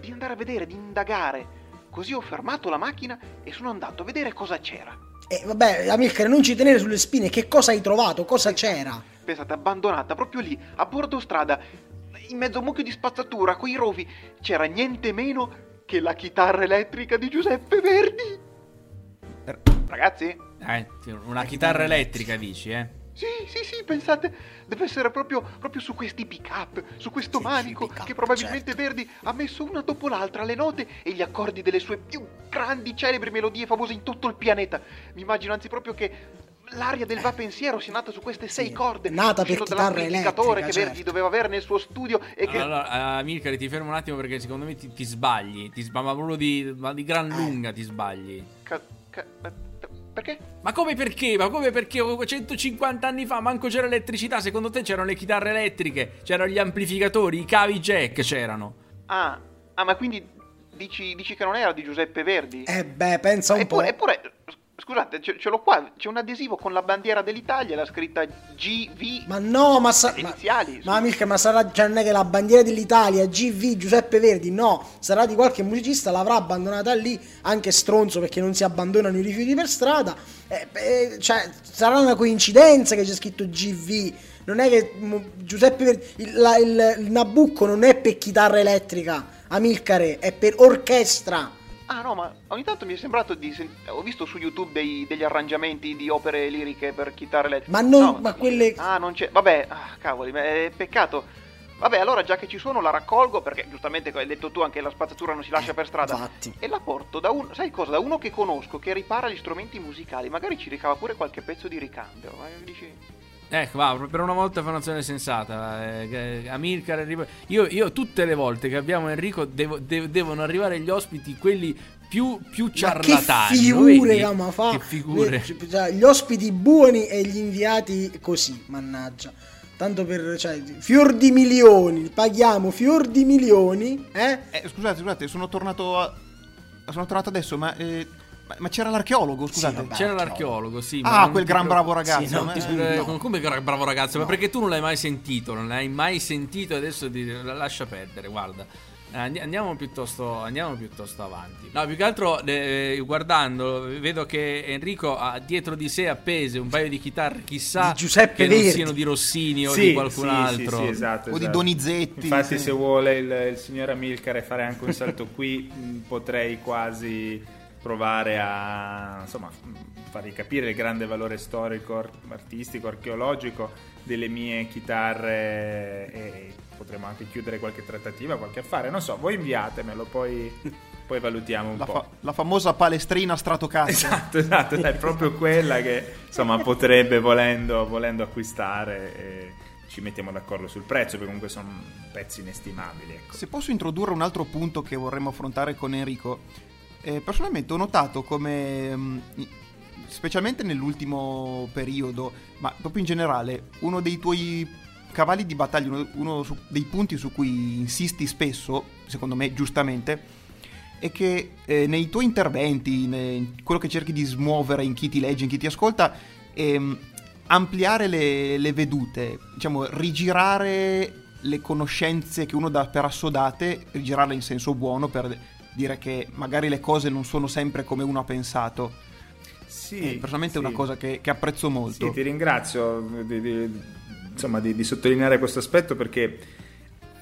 F: di andare a vedere, di indagare. Così ho fermato la macchina e sono andato a vedere cosa c'era.
D: E vabbè, Amilcare, non ci tenere sulle spine, che cosa hai trovato? Cosa c'era?
F: Pensate, abbandonata proprio lì, a bordo strada, in mezzo a un mucchio di spazzatura, coi rovi, c'era niente meno che la chitarra elettrica di Giuseppe Verdi. Ragazzi?
C: eh, una chitarra elettrica dici, eh?
F: Sì, sì, sì, pensate, deve essere proprio, proprio su questi pick-up, su questo
D: Sì,
F: manico,
D: sì, pick-up,
F: che probabilmente
D: certo.
F: Verdi ha messo una dopo l'altra le note e gli accordi delle sue più grandi, celebri melodie famose in tutto il pianeta. Mi immagino anzi proprio che l'aria del va pensiero sia nata su queste sei
D: Sì,
F: corde,
D: nata per chitarra
F: dall'amplificatore che
D: elettrica,
F: Verdi
D: certo.
F: doveva avere nel suo studio e che...
C: Allora, Amilcar, ti fermo un attimo perché secondo me ti, ti sbagli. Ti sbagli, ma proprio di, ma di gran
D: Eh.
C: lunga ti sbagli.
F: ca- ca- eh, perché?
C: Ma come perché? Ma come perché 150 anni fa manco c'era elettricità? Secondo te c'erano le chitarre elettriche? C'erano gli amplificatori, i cavi jack c'erano.
F: Ah, ah ma quindi dici, dici che non era di Giuseppe Verdi?
D: Eh beh, pensa un
F: Eppure,
D: po'.
F: eppure, scusate, ce, ce l'ho qua, c'è un adesivo con la bandiera dell'Italia, la scritta GV.
D: Ma no, ma, sa-
F: Le
D: ma, ma ma sarà, cioè non è che la bandiera dell'Italia, GV, Giuseppe Verdi, no, sarà di qualche musicista, l'avrà abbandonata lì, anche stronzo perché non si abbandonano i rifiuti per strada, Eh, beh, cioè sarà una coincidenza che c'è scritto GV, non è che mu- Giuseppe Verdi, il, la- il- il Nabucco non è per chitarra elettrica, Amilcare, è per orchestra.
F: Ah no, ma ogni tanto mi è sembrato di... sen- ho visto su YouTube dei- degli arrangiamenti di opere liriche per chitarre elettriche.
D: Ma non-
F: No,
D: ma quelle-
F: Ah, non c'è... Vabbè, ah, cavoli, ma è peccato. Vabbè, allora già che ci sono la raccolgo, perché giustamente come hai detto tu anche la spazzatura non si lascia per strada.
D: Infatti.
F: E la porto da un... sai cosa? Da uno che conosco, che ripara gli strumenti musicali. Magari ci ricava pure qualche pezzo di ricambio. Ma dici...
C: Ecco, va, per una volta fa un'azione sensata. eh, Amilcar, arriva- io, io tutte le volte che abbiamo Enrico devo- de- devono arrivare gli ospiti, quelli più, più
D: Ma che
C: ciarlatani.
D: figure che ma fa
C: Che figure.
D: Cioè, gli ospiti buoni e gli inviati così mannaggia tanto per cioè, fior di milioni paghiamo fior di milioni eh
B: Eh, scusate, scusate, sono tornato a... Sono tornato adesso, ma eh, Ma, ma c'era l'archeologo, scusate.
D: vabbè.
C: C'era
D: archeologo.
C: l'archeologo, sì. ma
B: ah,
C: non
B: quel gran bravo ragazzo.
D: Sì, no,
B: ma-
D: ti-
C: Eh,
D: No.
C: Come che bravo ragazzo? Ma
D: No.
C: perché tu non l'hai mai sentito? Non l'hai mai sentito e adesso ti lascia perdere, guarda. Eh, andi- Andiamo piuttosto, andiamo piuttosto avanti. No, più che altro eh, guardando, vedo che Enrico ha dietro di sé appese un paio di chitarre, chissà
D: Di Giuseppe
C: che non
D: Verdi.
C: siano di Rossini o
E: Sì,
C: di qualcun
E: sì,
C: altro.
E: Sì, sì, esatto,
B: O di
E: esatto.
B: Donizetti,
E: Infatti,
B: sì.
E: se vuole il, il signor Amilcare fare anche un salto qui, potrei quasi provare a insomma, fargli capire il grande valore storico, ar- artistico, archeologico delle mie chitarre e potremo anche chiudere qualche trattativa, qualche affare. Non so, voi inviatemelo, poi, poi valutiamo un
B: La,
E: po'.
B: fa- la famosa palestrina Stratocaster.
E: Esatto, esatto, è proprio quella che insomma potrebbe volendo, volendo acquistare e ci mettiamo d'accordo sul prezzo perché comunque sono pezzi inestimabili. Ecco.
B: Se posso introdurre un altro punto che vorremmo affrontare con Enrico, eh, personalmente ho notato come, mm, specialmente nell'ultimo periodo, ma proprio in generale, uno dei tuoi cavalli di battaglia, uno, uno su- dei punti su cui insisti spesso, secondo me giustamente, è che eh, nei tuoi interventi, in quello che cerchi di smuovere in chi ti legge, in chi ti ascolta, ehm, ampliare le, le vedute, diciamo, rigirare le conoscenze che uno dà per assodate, rigirarle in senso buono per dire che magari le cose non sono sempre come uno ha pensato.
E: Sì,
B: Eh, personalmente è
E: sì.
B: una cosa che, che apprezzo molto.
E: Sì, ti ringrazio di, di- insomma, di, di sottolineare questo aspetto perché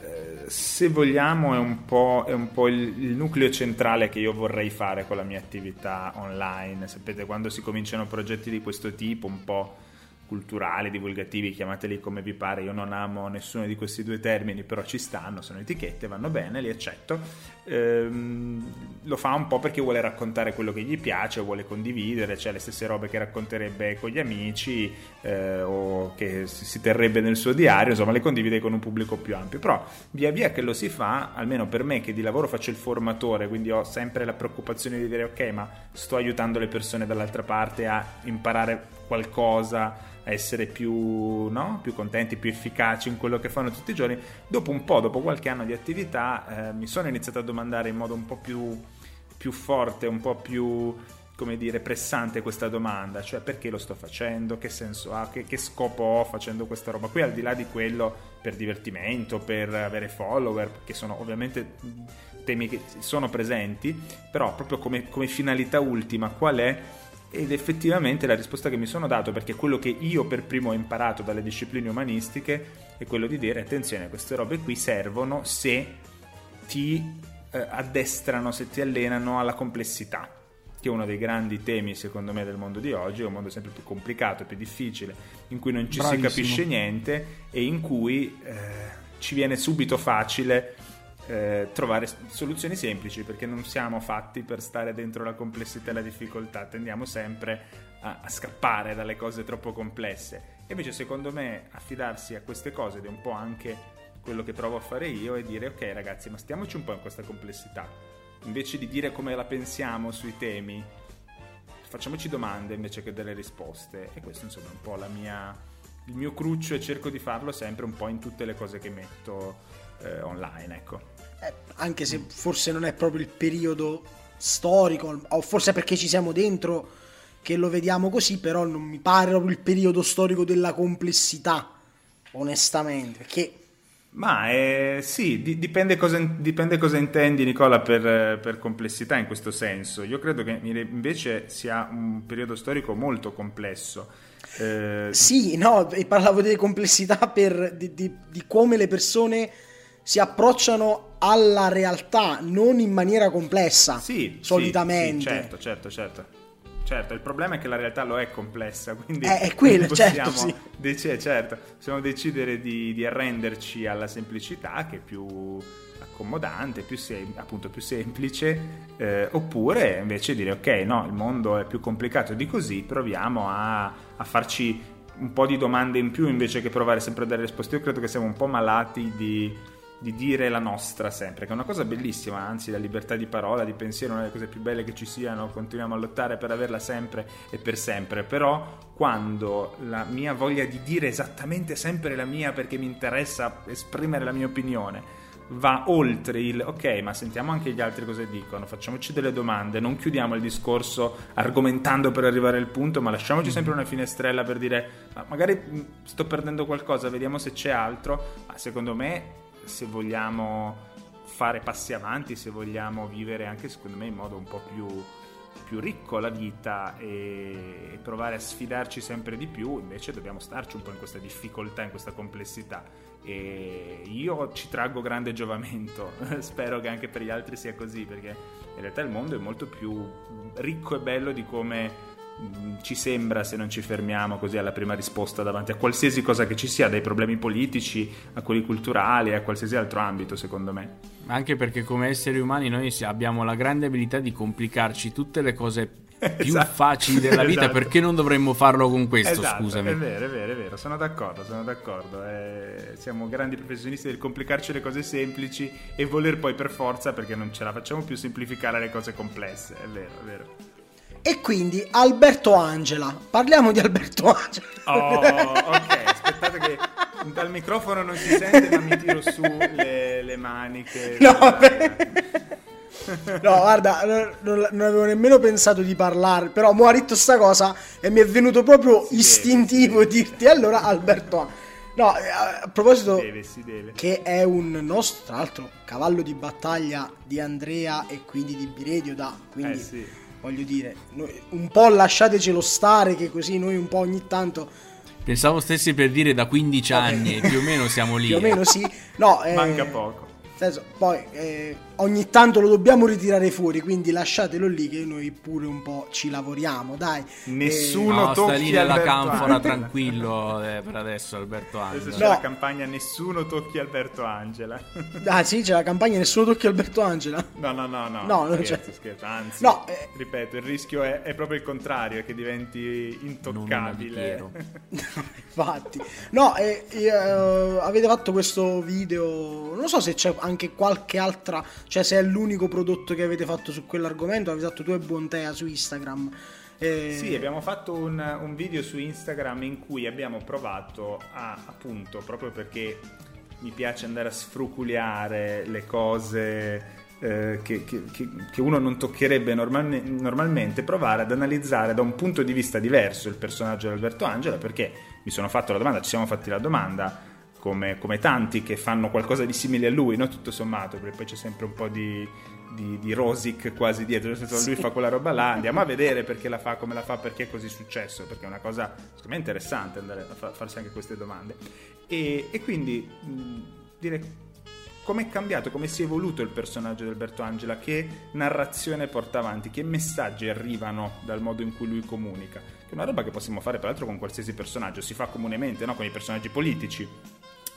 E: eh, se vogliamo è un po', è un po' il, il nucleo centrale che io vorrei fare con la mia attività online. Sapete, quando si cominciano progetti di questo tipo, un po' culturali, divulgativi, chiamateli come vi pare, io non amo nessuno di questi due termini, però ci stanno, sono etichette, vanno bene, li accetto. Ehm, lo fa un po' perché vuole raccontare quello che gli piace, vuole condividere, cioè le stesse robe che racconterebbe con gli amici eh, o che si terrebbe nel suo diario, insomma le condivide con un pubblico più ampio. Però via via che lo si fa, almeno per me che di lavoro faccio il formatore, quindi ho sempre la preoccupazione di dire ok, ma sto aiutando le persone dall'altra parte a imparare qualcosa, a essere più, no? più contenti, più efficaci in quello che fanno tutti i giorni. Dopo un po', dopo qualche anno di attività, eh, mi sono iniziato a domandare in modo un po' più, più forte, un po' più come dire, pressante questa domanda, cioè perché lo sto facendo, che senso ha, che, che scopo ho facendo questa roba qui, al di là di quello per divertimento, per avere follower, che sono ovviamente temi che sono presenti, però proprio come, come finalità ultima qual è? Ed effettivamente la risposta che mi sono dato, perché quello che io per primo ho imparato dalle discipline umanistiche è quello di dire attenzione, queste robe qui servono se ti eh, addestrano, se ti allenano alla complessità, che è uno dei grandi temi secondo me del mondo di oggi, è un mondo sempre più complicato, più difficile, in cui non ci
B: Bravissimo.
E: si capisce niente e in cui eh, ci viene subito facile eh, trovare soluzioni semplici perché non siamo fatti per stare dentro la complessità e la difficoltà, tendiamo sempre a, a scappare dalle cose troppo complesse. E invece secondo me affidarsi a queste cose ed è un po' anche quello che provo a fare io è dire ok ragazzi ma stiamoci un po' in questa complessità. Invece di dire come la pensiamo sui temi, facciamoci domande invece che delle risposte. E questo insomma è un po' mia, il mio cruccio e cerco di farlo sempre un po' in tutte le cose che metto eh, online. Ecco.
D: Eh, anche se forse non è proprio il periodo storico, o forse perché ci siamo dentro che lo vediamo così, però non mi pare proprio il periodo storico della complessità, onestamente, perché
E: Ma eh, sì, di- dipende, cosa, dipende cosa intendi Nicola per, per complessità in questo senso. Io credo che invece sia un periodo storico molto complesso. Eh,
D: Sì, no, parlavo delle complessità per, di, di- di come le persone si approcciano alla realtà, non in maniera complessa,
E: Sì,
D: solitamente.
E: sì, sì, certo, certo, certo. Certo, il problema è che la realtà lo è complessa, quindi
D: Eh, è quello,
E: possiamo,
D: certo, sì.
E: dec- certo, possiamo decidere di, di arrenderci alla semplicità che è più accomodante, più sem- appunto più semplice, eh, oppure invece dire ok, no, il mondo è più complicato di così, proviamo a, a farci un po' di domande in più invece che provare sempre a dare risposte. Io credo che siamo un po' malati di di dire la nostra sempre, che è una cosa bellissima, anzi la libertà di parola, di pensiero è una delle cose più belle che ci siano, continuiamo a lottare per averla sempre e per sempre, però quando la mia voglia di dire esattamente sempre la mia perché mi interessa esprimere la mia opinione va oltre il ok, ma sentiamo anche gli altri cosa dicono, facciamoci delle domande, non chiudiamo il discorso argomentando per arrivare al punto, ma lasciamoci sempre una finestrella per dire ma magari sto perdendo qualcosa, vediamo se c'è altro. Ma secondo me, se vogliamo fare passi avanti, se vogliamo vivere anche secondo me in modo un po' più più ricco la vita e, e provare a sfidarci sempre di più, invece dobbiamo starci un po' in questa difficoltà, in questa complessità. E io ci traggo grande giovamento, spero che anche per gli altri sia così, perché in realtà il mondo è molto più ricco e bello di come ci sembra se non ci fermiamo così alla prima risposta davanti a qualsiasi cosa che ci sia, dai problemi politici a quelli culturali, a qualsiasi altro ambito, secondo me.
C: Anche perché come esseri umani noi abbiamo la grande abilità di complicarci tutte le cose più
E: Esatto.
C: facili della vita,
E: Esatto.
C: perché non dovremmo farlo con questo,
E: Esatto,
C: scusami.
E: È vero, è vero, è vero, sono d'accordo, sono d'accordo. Eh, siamo grandi professionisti del complicarci le cose semplici e voler poi per forza, perché non ce la facciamo più, semplificare le cose complesse. È vero, è vero.
D: E quindi Alberto Angela. Parliamo di Alberto Angela.
E: Oh, ok, aspettate che dal microfono non si sente, ma mi tiro su le, le maniche.
D: No. No, guarda, non, non- avevo nemmeno pensato di parlare, però mo ha detto sta cosa e mi è venuto proprio
E: Si
D: istintivo
E: deve,
D: dirti allora Alberto. No, eh, a proposito
E: Si deve, si deve.
D: che è un nostro, tra l'altro, cavallo di battaglia di Andrea e quindi di Biredio da, quindi
E: Eh, sì.
D: Voglio dire, noi- un po' lasciatecelo stare che così noi un po' ogni tanto
C: Pensavo stessi per dire da 15 anni, più o meno siamo lì.
D: più o meno sì. No, eh,
E: Manca poco.
D: Senso, poi eh, ogni tanto lo dobbiamo ritirare fuori, quindi lasciatelo lì che noi pure un po' ci lavoriamo, dai.
E: Nessuno
C: No,
E: tocchi
C: lì
E: Alberto
C: canfora tranquillo eh, per adesso Alberto
E: Adesso
C: Angela.
E: c'è
D: No.
E: la campagna Nessuno tocchi Alberto Angela.
D: Ah sì, c'è la campagna Nessuno tocchi Alberto Angela.
E: No, no, no, no.
D: No, non
E: scherzo,
D: c'è.
E: scherzo. Anzi,
D: No, eh.
E: ripeto, il rischio è, è proprio il contrario, è che diventi intoccabile.
D: Infatti, no, eh, eh, avete fatto questo video. Non so se c'è anche qualche altra, cioè se è l'unico prodotto che avete fatto su quell'argomento. Avete fatto tu e Bontea su Instagram. Eh,
E: Sì, abbiamo fatto un, un video su Instagram in cui abbiamo provato a, appunto, proprio perché mi piace andare a sfruculiare le cose eh, che, che- che- uno non toccherebbe normalme- normalmente, provare ad analizzare da un punto di vista diverso il personaggio di Alberto Angela, perché mi sono fatto la domanda, ci siamo fatti la domanda, come, come tanti che fanno qualcosa di simile a lui, no? tutto sommato, perché poi c'è sempre un po' di, di, di rosic quasi dietro, nel senso lui fa quella roba là, andiamo a vedere perché la fa, come la fa, perché è così successo, perché è una cosa secondo me interessante andare a fa- farsi anche queste domande. E, e quindi mh, dire come è cambiato, come si è evoluto il personaggio di Alberto Angela, che narrazione porta avanti, che messaggi arrivano dal modo in cui lui comunica, che è una roba che possiamo fare peraltro con qualsiasi personaggio, si fa comunemente no? con i personaggi politici.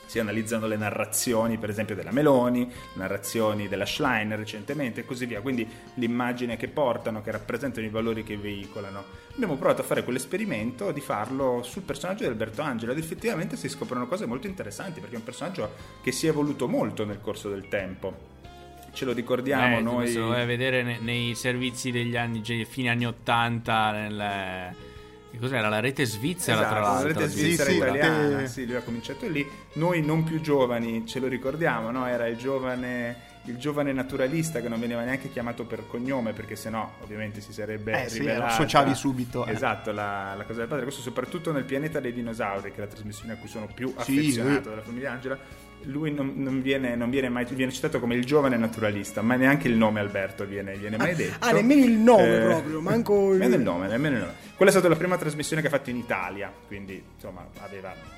E: Si analizzano le narrazioni, per esempio, della Meloni, le narrazioni della Schlein recentemente e così via. Quindi l'immagine che portano, che rappresentano i valori che veicolano. Abbiamo provato a fare quell'esperimento di farlo sul personaggio di Alberto Angela ed effettivamente si scoprono cose molto interessanti perché è un personaggio che si è evoluto molto nel corso del tempo. Ce lo ricordiamo
C: Eh,
E: noi.
C: Se lo vai a vedere ne- nei servizi degli anni, cioè, fine anni 80, nel... Che cos'era? La rete svizzera,
E: Esatto,
C: tra
E: la
C: l'altro.
E: rete
B: Sì,
E: svizzera
B: sì,
E: italiana,
B: eh.
E: sì, lui ha cominciato lì. Noi non più giovani ce lo ricordiamo, no? Era il giovane, il giovane naturalista che non veniva neanche chiamato per cognome perché sennò ovviamente si sarebbe
B: Eh sì, lo associavi subito, eh.
E: Esatto, la, la cosa del padre. Questo soprattutto nel pianeta dei dinosauri, che è la trasmissione a cui sono più
B: Sì,
E: affezionato
B: eh.
E: della famiglia Angela. Lui non, non viene, non viene mai viene citato come il giovane naturalista, ma neanche il nome Alberto viene, viene mai detto.
D: ah, nemmeno il nome
E: Eh,
D: proprio, manco il-
E: nemmeno il nome, nemmeno il nome. Quella è stata la prima trasmissione che ha fatto in Italia, quindi insomma aveva...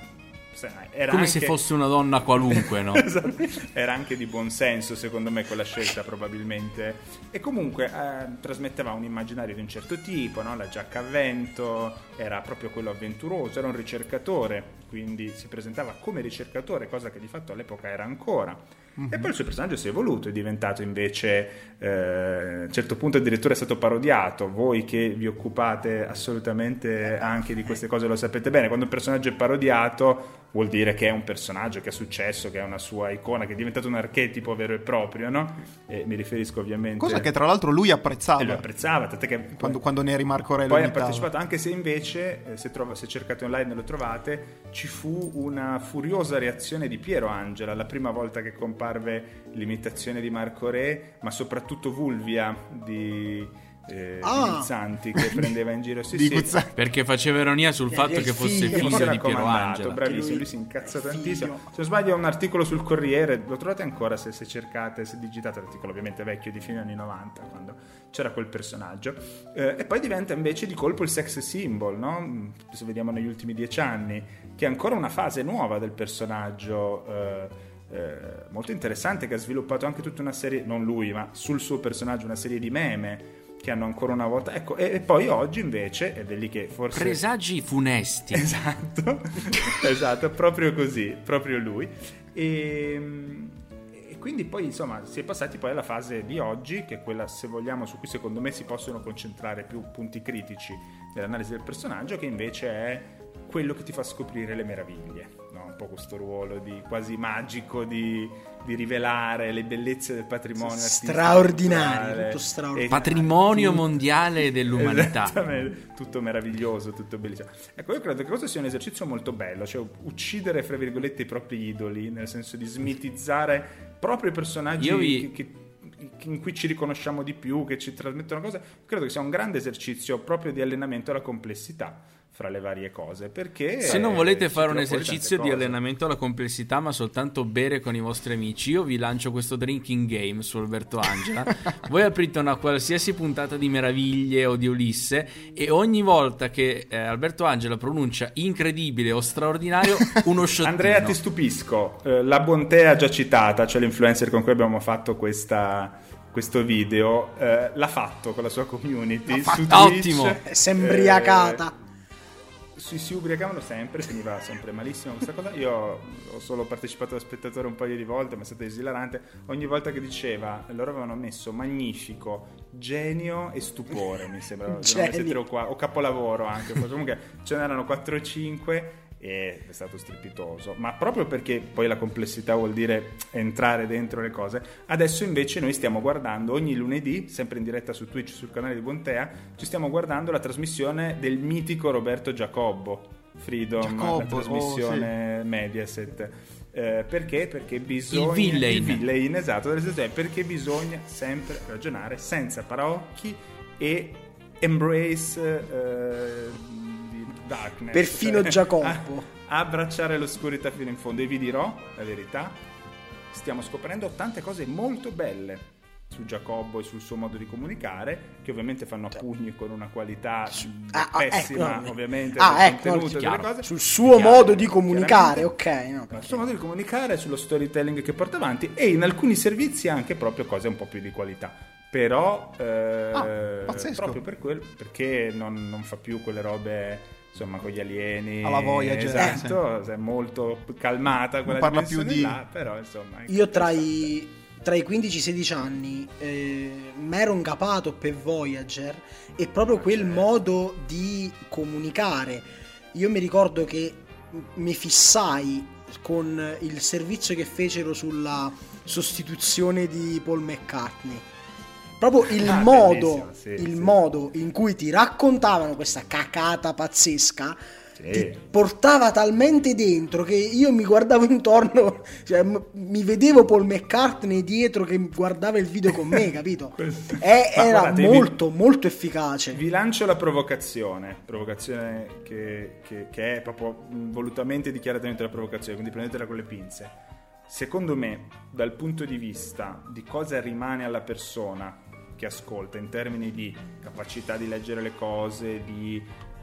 E: Era
C: Come
E: anche-
C: se fosse una donna qualunque, no?
E: Esatto. Era anche di buon senso, secondo me, quella scelta, probabilmente. E comunque eh, trasmetteva un immaginario di un certo tipo, no? la giacca a vento, era proprio quello avventuroso, era un ricercatore, quindi si presentava come ricercatore, cosa che di fatto all'epoca era ancora. E poi il suo personaggio si è evoluto, è diventato invece, eh, a un certo punto addirittura è stato parodiato. Voi che vi occupate assolutamente anche di queste cose lo sapete bene. Quando un personaggio è parodiato vuol dire che è un personaggio che ha successo, che ha una sua icona, che è diventato un archetipo vero e proprio, no? E mi riferisco ovviamente...
B: Cosa che tra l'altro lui apprezzava
E: E lo apprezzava, tant'è che
B: quando, quando Neri Marco Aurelio
E: poi ha partecipato, anche se invece, eh, se, trova- se cercate online lo trovate, ci fu una furiosa reazione di Piero Angela la prima volta che comparve l'imitazione di Marco Re, ma soprattutto Vulvia di, eh,
D: Ah.
E: di Guzzanti che prendeva in giro. Sì,
B: Di
E: sì.
C: Perché faceva ironia sul
D: Eh,
C: fatto
D: il
C: che fosse
D: figlio.
C: figlio di Piero Angela.
E: bravissimo,
D: Lui-
E: lui si incazza
D: figlio.
E: tantissimo. Se non sbaglio, è un articolo sul Corriere, lo trovate ancora se, se cercate, se digitate l'articolo, ovviamente vecchio di fine anni 90, quando c'era quel personaggio. Eh, e poi diventa invece di colpo il sex symbol, no? Se vediamo negli ultimi dieci anni, che è ancora una fase nuova del personaggio. eh, eh, molto interessante che ha sviluppato anche tutta una serie, non lui, ma sul suo personaggio una serie di meme che hanno ancora una volta. Ecco, e, e poi oggi invece, ed è lì che forse.
C: Presagi funesti.
E: Esatto, esatto, proprio così, proprio lui. E, e quindi poi insomma si è passati poi alla fase di oggi, che è quella se vogliamo su cui secondo me si possono concentrare più punti critici nell'analisi del personaggio, che invece è quello che ti fa scoprire le meraviglie, po' questo ruolo di quasi magico di, di rivelare le bellezze del patrimonio
D: Straordinario, tutto straordinario.
C: Patrimonio
E: tutto-
C: mondiale dell'umanità.
E: Tutto meraviglioso, tutto bellissimo. Ecco, io credo che questo sia un esercizio molto bello, cioè uccidere, fra virgolette, i propri idoli, nel senso di smitizzare proprio i personaggi
C: vi-
E: che- che- in cui ci riconosciamo di più, che ci trasmettono cose. Credo che sia un grande esercizio proprio di allenamento alla complessità fra le varie cose. Perché
C: Se non
E: eh,
C: volete fare un esercizio di allenamento alla complessità, ma soltanto bere con i vostri amici, io vi lancio questo drinking game su Alberto Angela. Voi aprite una qualsiasi puntata di Meraviglie o di Ulisse e ogni volta che eh, Alberto Angela pronuncia incredibile o straordinario, uno shottino.
E: Andrea, ti stupisco. Eh, la Bontea già citata, cioè l'influencer con cui abbiamo fatto questa- questo video, eh, l'ha fatto con la sua community.
B: L'ha
E: su
C: fatto.
E: Twitch.
C: Ottimo.
D: Si è imbriacata.
E: Si, si ubriacavano sempre, finiva sempre malissimo questa cosa. Io ho solo partecipato da spettatore un paio di volte, ma è stato esilarante. Ogni volta che diceva, loro avevano messo magnifico, genio e stupore, mi sembra. Tre o, qua- o capolavoro anche. Comunque ce n'erano 4 o 5 e è stato strepitoso. Ma proprio perché poi la complessità vuol dire entrare dentro le cose. Adesso invece noi stiamo guardando ogni lunedì, sempre in diretta su Twitch sul canale di Bontea, ci stiamo guardando la trasmissione del mitico Roberto Giacobbo. Freedom,
B: Giacobbo,
E: la trasmissione Mediaset. Eh, perché? Perché bisogna
C: Il villain.
E: il villain, esatto, perché bisogna sempre ragionare senza paraocchi e embrace eh, darkness.
D: Perfino
E: Cioè, abbracciare l'oscurità fino in fondo e vi dirò la verità, stiamo scoprendo tante cose molto belle su Giacobbo e sul suo modo di comunicare, che ovviamente fanno a pugni con una qualità
D: Ah, ah,
E: pessima,
D: ecco,
E: ovviamente,
D: Ah, ecco,
E: cose.
D: Sul suo
E: Chiaro,
D: modo di comunicare, ok. no, perché-
E: suo modo di comunicare, sullo storytelling che porta avanti e in alcuni servizi anche proprio cose un po' più di qualità. Però eh,
B: Ah,
E: proprio per quello, perché non, non fa più quelle robe insomma con gli alieni
B: Alla Voyager,
E: esatto, è molto calmata quella
B: parla più di-
E: là, però insomma
D: Io tra i, tra i 15 e i 16 anni eh, mi ero incapato per Voyager e proprio quel
E: certo.
D: modo di comunicare. Io mi ricordo che mi fissai con il servizio che fecero sulla sostituzione di Paul McCartney. Proprio il
E: Ah,
D: modo,
E: sì,
D: il
E: sì.
D: modo in cui ti raccontavano questa cacata pazzesca
E: Sì.
D: ti portava talmente dentro che io mi guardavo intorno, cioè m- mi vedevo Paul McCartney dietro che guardava il video con me, capito?
E: Ma
D: era
E: guardate, vi-
D: molto, molto efficace.
E: Vi lancio la provocazione, provocazione che, che- che è proprio mh, volutamente dichiaratamente la provocazione, quindi prendetela con le pinze. Secondo me, dal punto di vista di cosa rimane alla persona che ascolta in termini di capacità di leggere le cose, di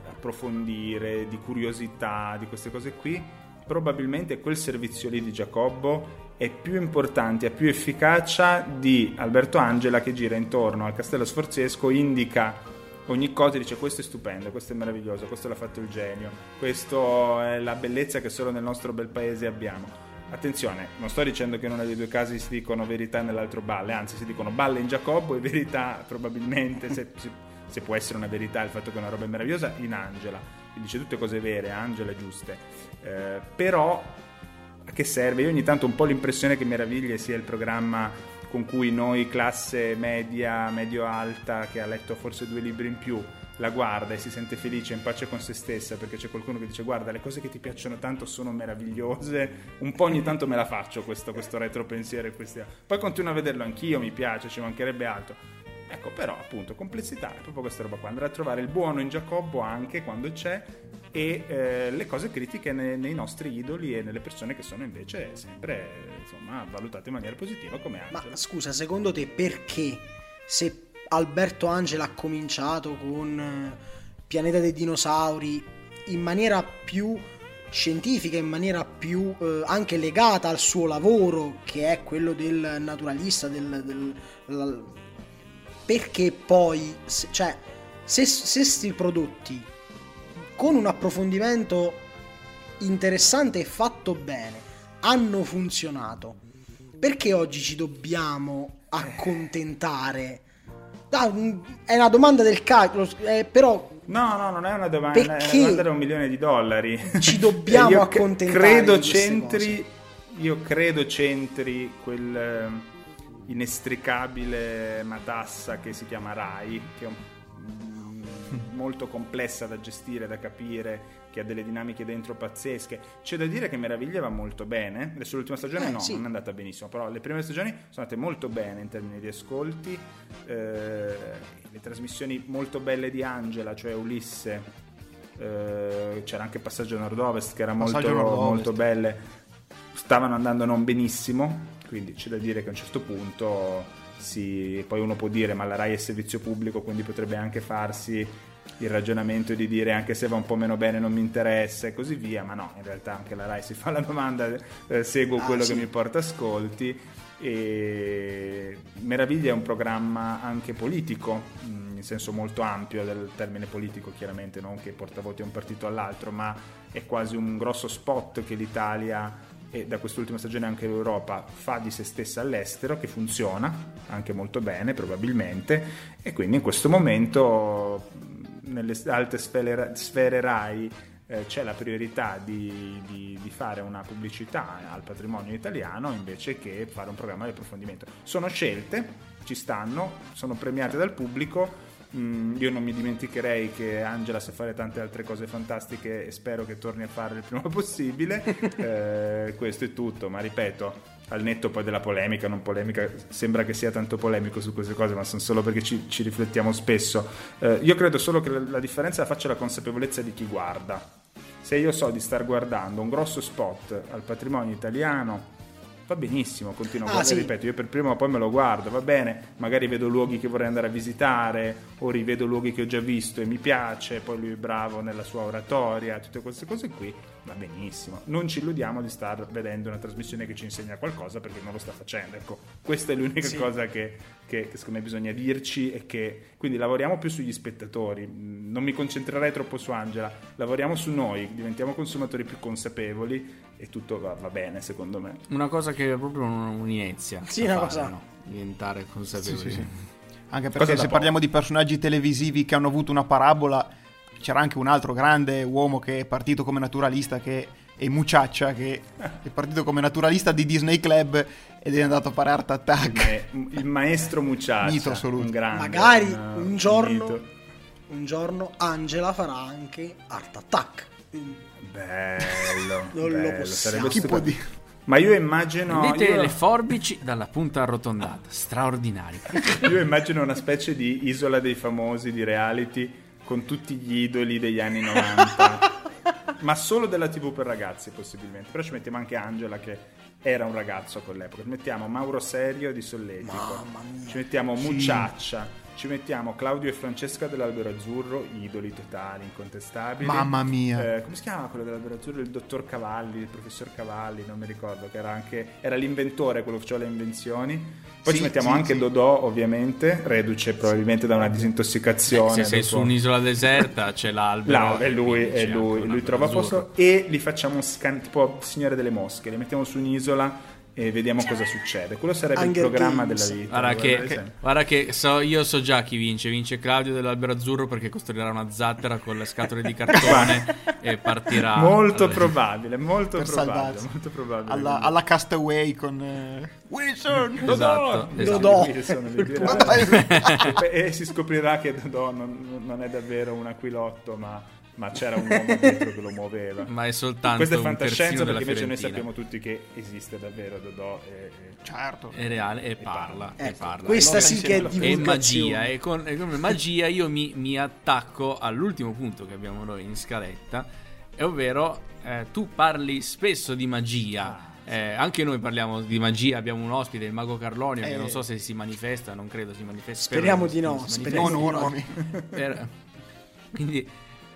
E: approfondire, di curiosità, di queste cose qui, probabilmente quel servizio lì di Giacobbo è più importante, ha più efficacia di Alberto Angela che gira intorno al castello sforzesco, indica ogni cosa e dice questo è stupendo, questo è meraviglioso, questo l'ha fatto il genio, questo è la bellezza che solo nel nostro bel paese abbiamo. Attenzione, non sto dicendo che in uno dei due casi si dicono verità nell'altro balle, anzi si dicono balle in Giacobbo e verità probabilmente, se, se- se può essere una verità il fatto che una roba è meravigliosa, in Angela. Quindi dice tutte cose vere, Angela e giuste. Eh, però a che serve? Io ogni tanto ho un po' l'impressione che Meraviglie sia il programma con cui noi, classe media, medio-alta, che ha letto forse due libri in più, la guarda e si sente felice in pace con se stessa perché c'è qualcuno che dice guarda le cose che ti piacciono tanto sono meravigliose un po' ogni tanto me la faccio questo, questo retro pensiero e questi... poi continuo a vederlo anch'io mi piace ci mancherebbe altro. Ecco però appunto complessità è proprio questa roba qua. Andare a trovare il buono in Giacobbo anche quando c'è e eh, le cose critiche ne- nei nostri idoli e nelle persone che sono invece sempre insomma valutate in maniera positiva come
D: Ma
E: Angela
D: scusa, secondo te perché se Alberto Angela ha cominciato con eh, Pianeta dei dinosauri in maniera più scientifica, in maniera più eh, anche legata al suo lavoro, che è quello del naturalista, del, del- la- perché poi, se- cioè, se, se sti prodotti con un approfondimento interessante e fatto bene hanno funzionato, perché oggi ci dobbiamo accontentare? Ah, mm, è una domanda del calcolo, eh, però
E: No, no, non è una domanda, è una
D: Perché
E: domanda da un milione di dollari.
D: ci dobbiamo
E: io
D: accontentare
E: Credo centri, io credo centri quel eh, inestricabile matassa che si chiama Rai, che è un- mm, molto complessa da gestire, da capire, che ha delle dinamiche dentro pazzesche. C'è da dire che Meraviglia va molto bene. Adesso l'ultima stagione
D: Eh,
E: no,
D: sì.
E: non è andata benissimo, però le prime stagioni sono andate molto bene in termini di ascolti. eh, le trasmissioni molto belle di Angela, cioè Ulisse. eh, c'era anche Passaggio Nord-Ovest che era molto, molto belle stavano andando non benissimo quindi c'è da dire che a un certo punto si, poi uno può dire ma la RAI è servizio pubblico quindi potrebbe anche farsi il ragionamento di dire anche se va un po' meno bene non mi interessa e così via ma no in realtà anche la RAI si fa la domanda eh, seguo
D: Ah,
E: quello
D: sì.
E: che mi porta ascolti e Meraviglia è un programma anche politico mh, in senso molto ampio del termine politico chiaramente non che porta voti a un partito all'altro ma è quasi un grosso spot che l'Italia e da quest'ultima stagione anche l'Europa fa di se stessa all'estero che funziona anche molto bene probabilmente e quindi in questo momento nelle alte sfere, sfere RAI eh, c'è la priorità di, di- di fare una pubblicità al patrimonio italiano invece che fare un programma di approfondimento. Sono scelte, ci stanno, sono premiate dal pubblico. Mm, io non mi dimenticherei che Angela sa fare tante altre cose fantastiche e spero che torni a farle il prima possibile. Eh, questo è tutto, ma ripeto, al netto poi della polemica, non polemica, sembra che sia tanto polemico su queste cose, ma sono solo perché ci, ci riflettiamo spesso. Eh, io credo solo che la, la differenza la faccia la consapevolezza di chi guarda. Se io so di star guardando un grosso spot al patrimonio italiano, va benissimo, continuo a
D: Ah,
E: guardare,
D: sì.
E: ripeto, io per primo poi me lo guardo, va bene, magari vedo luoghi che vorrei andare a visitare o rivedo luoghi che ho già visto e mi piace, poi lui è bravo nella sua oratoria, tutte queste cose qui, va benissimo. Non ci illudiamo di star vedendo una trasmissione che ci insegna qualcosa perché non lo sta facendo, ecco, questa è l'unica
D: Sì.
E: cosa che, che- che secondo me bisogna dirci e che quindi lavoriamo più sugli spettatori, non mi concentrerei troppo su Angela, lavoriamo su noi, diventiamo consumatori più consapevoli e tutto va, va bene secondo me.
C: Una cosa che proprio non non inizia
D: Sì, una
C: fare,
D: cosa-
C: no? diventare consapevoli.
B: Anche
E: Cosa
B: perché
E: da
B: se parliamo di personaggi televisivi che hanno avuto una parabola, c'era anche un altro grande uomo che è partito come naturalista, che è Muciaccia, che è partito come naturalista di Disney Club ed è andato a fare Art Attack.
E: il maestro Mucciaccia,
B: Mito assoluto.
E: un grande,
D: Magari
E: un,
D: un giorno,
E: mito.
D: un giorno Angela farà anche Art Attack.
E: Bello,
D: Non lo
E: bello,
D: possiamo.
E: sarebbe
B: Chi può dire?
E: Ma io immagino,
C: Vedete
E: io,
C: le forbici dalla punta arrotondata, straordinario.
E: io immagino una specie di isola dei famosi di reality con tutti gli idoli degli anni 90. ma solo della TV per ragazzi possibilmente. Però ci mettiamo anche Angela che era un ragazzo a quell'epoca. Ci mettiamo Mauro Serio di Solletico. Ci mettiamo Mucciaccia. Ci mettiamo Claudio e Francesca dell'Albero Azzurro, idoli totali, incontestabili.
B: Mamma mia.
E: Eh, come si chiama quello dell'Albero Azzurro? Il dottor Cavalli, il professor Cavalli, non mi ricordo, che era anche era l'inventore, quello che faceva le invenzioni. Poi
B: Sì,
E: ci mettiamo
B: sì,
E: anche
B: sì.
E: Dodò, ovviamente, reduce probabilmente da una disintossicazione.
C: Se sei
E: dopo-
C: su un'isola deserta c'è l'albero.
E: No, è lui, è lui, lui trova
C: albero
E: posto
C: azzurro.
E: e li facciamo scan- tipo Signore delle Mosche, li mettiamo su un'isola e vediamo cosa succede. Quello sarebbe
D: Hunger
E: il programma
D: Games.
E: della vita.
C: Guarda che,
E: guardate.
C: guarda che so, io so già chi vince. Vince Claudio dell'Albero Azzurro perché costruirà una zattera con le scatole di cartone e partirà.
E: Molto
C: Allora,
E: probabile, molto
B: per
E: probabile, molto probabile.
B: Alla, alla Castaway con eh, Wilson.
C: Esatto, esatto.
D: Dodò.
E: Dirà.
B: Dodò.
E: e, e si scoprirà che Dodò non, non è davvero un aquilotto, ma, ma c'era un uomo dietro che lo muoveva.
C: Ma è soltanto
E: Questa è fantascienza perché invece noi
C: Fiorentina.
E: sappiamo tutti che esiste davvero Dodò. E, e-
B: Certo.
C: È reale e parla. e
D: Ecco,
C: parla.
D: questa sì che è
C: e
D: divulgazione.
C: magia e con, e come magia io mi, mi attacco all'ultimo punto che abbiamo noi in scaletta e ovvero eh, tu parli spesso di magia eh, anche noi parliamo di magia abbiamo un ospite il mago Carlonio che
B: Eh.
C: non so se si manifesta non credo si manifesti
D: Speriamo di
C: che
D: no, speriamo.
B: No,
D: di
B: no.
C: Per- quindi,